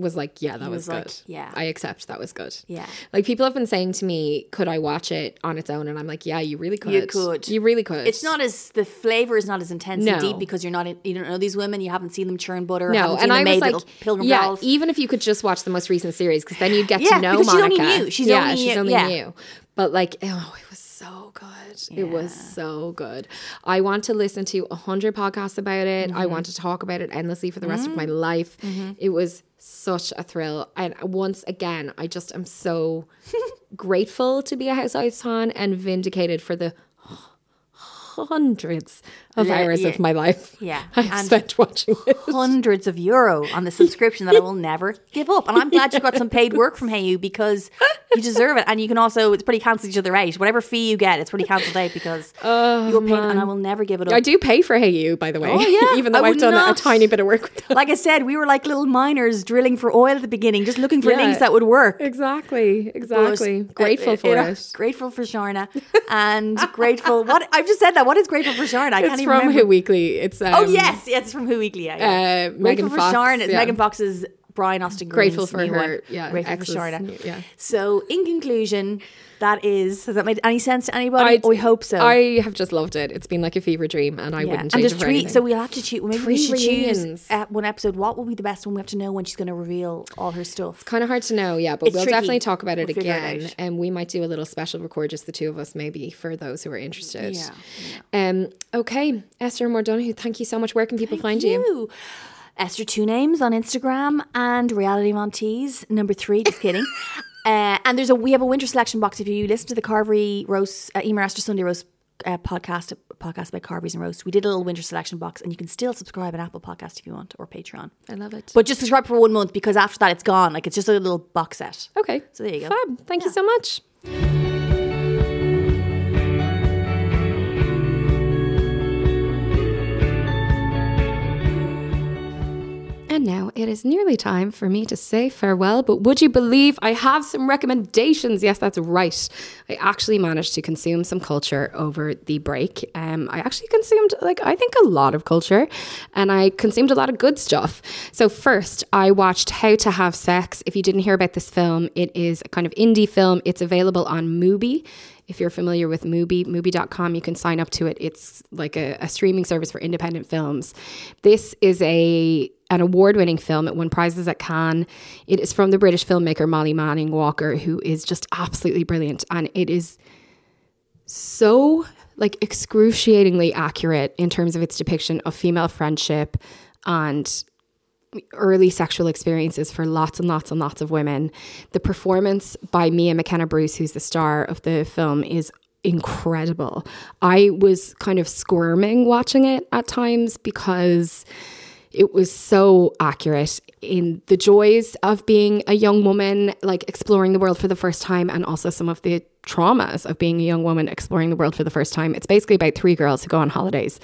was like, yeah, that was, was good. like, yeah. I accept that was good. Yeah. Like people have been saying to me, could I watch it on its own? And I'm like, yeah, you really could. You could. You really could. It's not as the flavor is not as intense No. and deep because you're not in, you don't know these women. You haven't seen them churn butter. No, and I was like, pilgrim yeah, dolls. even if you could just watch the most recent series, because then you'd get Yeah, to know because she's Monica. only new. She's yeah, only she's new, only yeah. new. But like, oh, it was so good. It was so good. I want to listen to a hundred podcasts about it. Mm-hmm. I want to talk about it endlessly for the rest of my life. It was such a thrill, and once again, I just am so <laughs> grateful to be a Housewives fan and vindicated for the hundreds of Le- hours yeah. of my life Yeah, <laughs> I've and- spent watching it. hundreds of euro on the subscription that I will never give up. And I'm glad you got some paid work from Hayu because you deserve it. And you can also it's pretty cancel each other out. Whatever fee you get, it's pretty cancelled out because you're paying and I will never give it up. I do pay for Hayu, by the way. Oh, yeah. <laughs> Even though I I've done a, a tiny bit of work. Like I said, we were like little miners drilling for oil at the beginning, just looking for Yeah. links that would work. Exactly, exactly. uh, Grateful uh, for you it. Grateful for Sharna. And grateful what I've just said that. What is grateful for Sharna? I <laughs> It's can't even from remember. Who Weekly. It's um, Oh yes, yes, it's from Who Weekly. Yeah, yeah. Uh, grateful Megan for Fox, Sharn. It's yeah. Megan Fox's Brian Austin. Grateful Green's for new her, one. yeah, grateful for new- yeah. So, in conclusion, that is. Has that made any sense to anybody? we hope so. I have just loved it. It's been like a fever dream, and I yeah. wouldn't and change there's it for three, so we'll have to choose. Maybe Three we should reunions. choose uh, one episode. What will be the best one? We have to know when she's going to reveal all her stuff. It's kind of hard to know, yeah, but It's we'll tricky. definitely talk about it We'll figure it again, and we might do a little special record, just the two of us, maybe for those who are interested. Yeah, Um. Okay, Esther Moore Donohoe, thank you so much. Where can people find you? you. Esther Two Names on Instagram and Reality Montees number three. Just kidding. <laughs> uh, and there's a we have a winter selection box. If you listen to the Carvery roast, uh, Emer Esther Sunday roast uh, podcast, a podcast about carveries and roast, we did a little winter selection box, and you can still subscribe on Apple Podcast if you want or Patreon. I love it. But just subscribe for one month because after that it's gone. Like it's just a little box set. okay, So there you go. Fab. Thank you so much. And now it is nearly time for me to say farewell. But would you believe I have some recommendations? Yes, that's right. I actually managed to consume some culture over the break. Um, I actually consumed, like, I think a lot of culture and I consumed a lot of good stuff. So, first, I watched How to Have Sex. If you didn't hear about this film, it is a kind of indie film. It's available on Mubi. If you're familiar with Mubi, Mubi.com, you can sign up to it. It's like a, a streaming service for independent films. This is a an award-winning film. It won prizes at Cannes. It is from the British filmmaker Molly Manning Walker, who is just absolutely brilliant, and it is so like excruciatingly accurate in terms of its depiction of female friendship and early sexual experiences for lots and lots and lots of women. The performance by Mia McKenna Bruce, who's the star of the film, is incredible. I was kind of squirming watching it at times because it was so accurate in the joys of being a young woman, like exploring the world for the first time, and also some of the traumas of being a young woman exploring the world for the first time. It's basically about three girls who go on holidays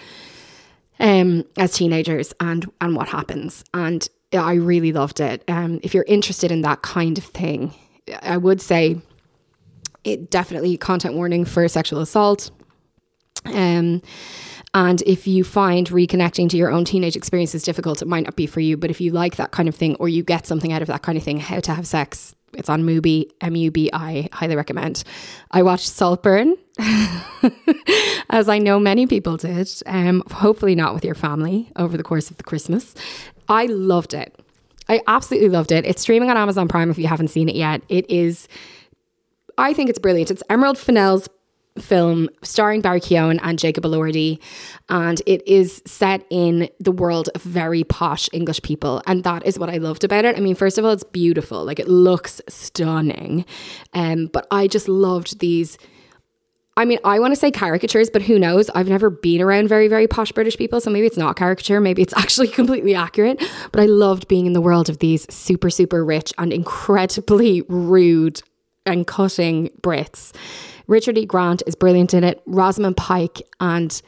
um, as teenagers and and what happens. And I really loved it. Um, if you're interested in that kind of thing, I would say it definitely content warning for sexual assault. Um, and if you find reconnecting to your own teenage experiences difficult, it might not be for you. But if you like that kind of thing or you get something out of that kind of thing, how to have sex, it's on Mubi, M U B I, highly recommend. I watched Saltburn, <laughs> as I know many people did, um, hopefully not with your family over the course of the Christmas. I loved it. I absolutely loved it. It's streaming on Amazon Prime if you haven't seen it yet. It is, I think it's brilliant. It's Emerald Fennell's film starring Barry Keoghan and Jacob Elordi, and it is set in the world of very posh English people, and that is what I loved about it. I mean, first of all, it's beautiful, like it looks stunning, um, but I just loved these. I mean, I want to say caricatures, but who knows? I've never been around very, very posh British people, so maybe it's not caricature, maybe it's <laughs> actually completely accurate. But I loved being in the world of these super, super rich and incredibly <laughs> rude and cutting Brits. Richard E. Grant is brilliant in it. Rosamund Pike and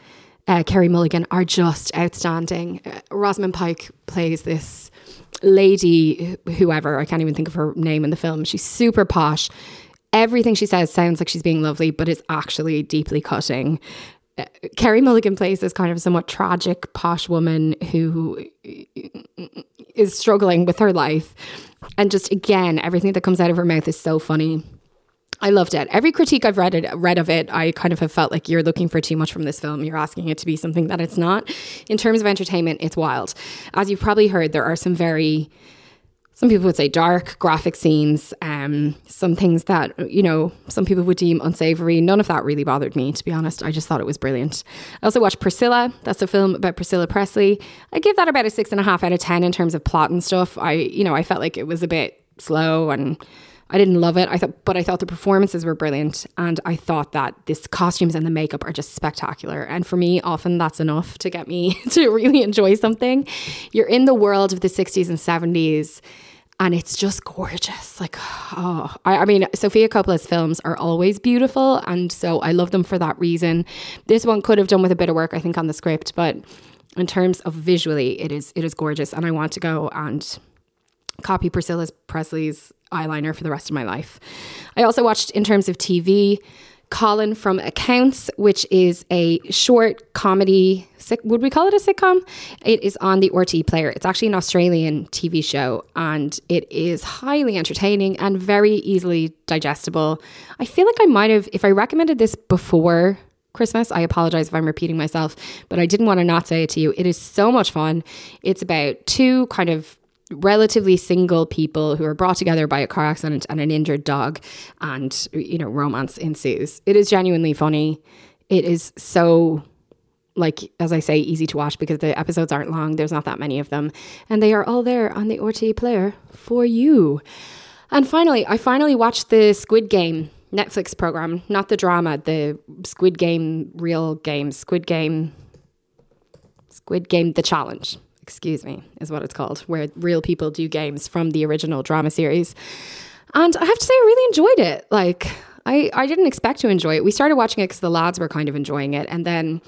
uh, Carey Mulligan are just outstanding. Uh, Rosamund Pike plays this lady, whoever, I can't even think of her name in the film. She's super posh. Everything she says sounds like she's being lovely, but it's actually deeply cutting. Uh, Carey Mulligan plays this kind of somewhat tragic posh woman who is struggling with her life. And just again, everything that comes out of her mouth is so funny. I loved it. Every critique I've read it, read of it, I kind of have felt like you're looking for too much from this film. You're asking it to be something that it's not. In terms of entertainment, it's wild. As you've probably heard, there are some very some people would say dark graphic scenes um, some things that you know some people would deem unsavory. None of that really bothered me to be honest. I just thought it was brilliant. I also watched priscilla. That's a film about priscilla presley. I give that about a six and a half out of ten in terms of plot and stuff. I you know i felt like it was a bit slow and I didn't love it. I thought, but I thought the performances were brilliant, and I thought that this costumes and the makeup are just spectacular. And for me, often that's enough to get me <laughs> to really enjoy something. You're in the world of the 60s and 70s and it's just gorgeous. Like, oh, I, I, mean, Sofia Coppola's films are always beautiful, and so I love them for that reason. This one could have done with a bit of work, I think, on the script, but in terms of visually, it is it is gorgeous, and I want to go and copy Priscilla Presley's eyeliner for the rest of my life. I also watched in terms of TV. Colin from Accounts, which is a short comedy. Would we call it a sitcom? It is on the RTÉ player. It's actually an Australian TV show and it is highly entertaining and very easily digestible. I feel like I might have, if I recommended this before Christmas. I apologize if I'm repeating myself, but I didn't want to not say it to you. It is so much fun. It's about two kind of relatively single people who are brought together by a car accident and an injured dog and you know romance ensues it is genuinely funny it is so like as i say easy to watch because the episodes aren't long there's not that many of them and they are all there on the RTÉ player for you and finally i finally watched the squid game netflix program not the drama the squid game real game squid game squid game the challenge excuse me, is what it's called, where real people do games from the original drama series. And I have to say, I really enjoyed it. Like, I, I didn't expect to enjoy it. We started watching it because the lads were kind of enjoying it. And then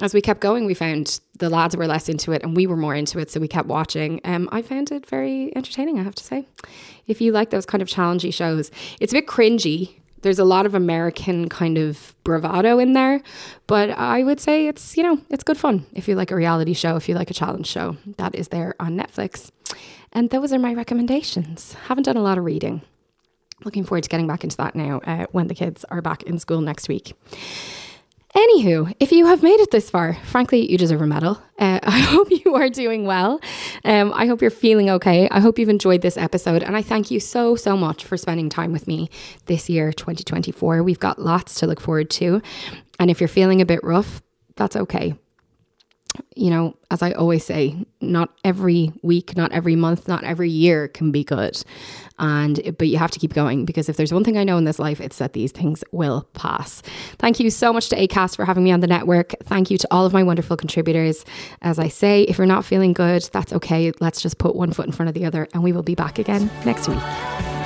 as we kept going, we found the lads were less into it and we were more into it. So we kept watching. Um, I found it very entertaining, I have to say. If you like those kind of challenging shows, it's a bit cringy there's a lot of American kind of bravado in there, but I would say it's, you know, it's good fun if you like a reality show, if you like a challenge show. That is there on Netflix. And those are my recommendations. Haven't done a lot of reading. Looking forward to getting back into that now uh, when the kids are back in school next week. Anywho, if you have made it this far, frankly, you deserve a medal. Uh, <laughs> I hope you are doing well. Um, I hope you're feeling okay. I hope you've enjoyed this episode. And I thank you so, so much for spending time with me this year, 2024. We've got lots to look forward to. And if you're feeling a bit rough, that's okay you know, as I always say, not every week, not every month, not every year can be good. And but you have to keep going because if there's one thing I know in this life, it's that these things will pass. Thank you so much to ACAST for having me on the network. Thank you to all of my wonderful contributors. As I say, if you're not feeling good, that's okay. Let's just put one foot in front of the other and we will be back again next week.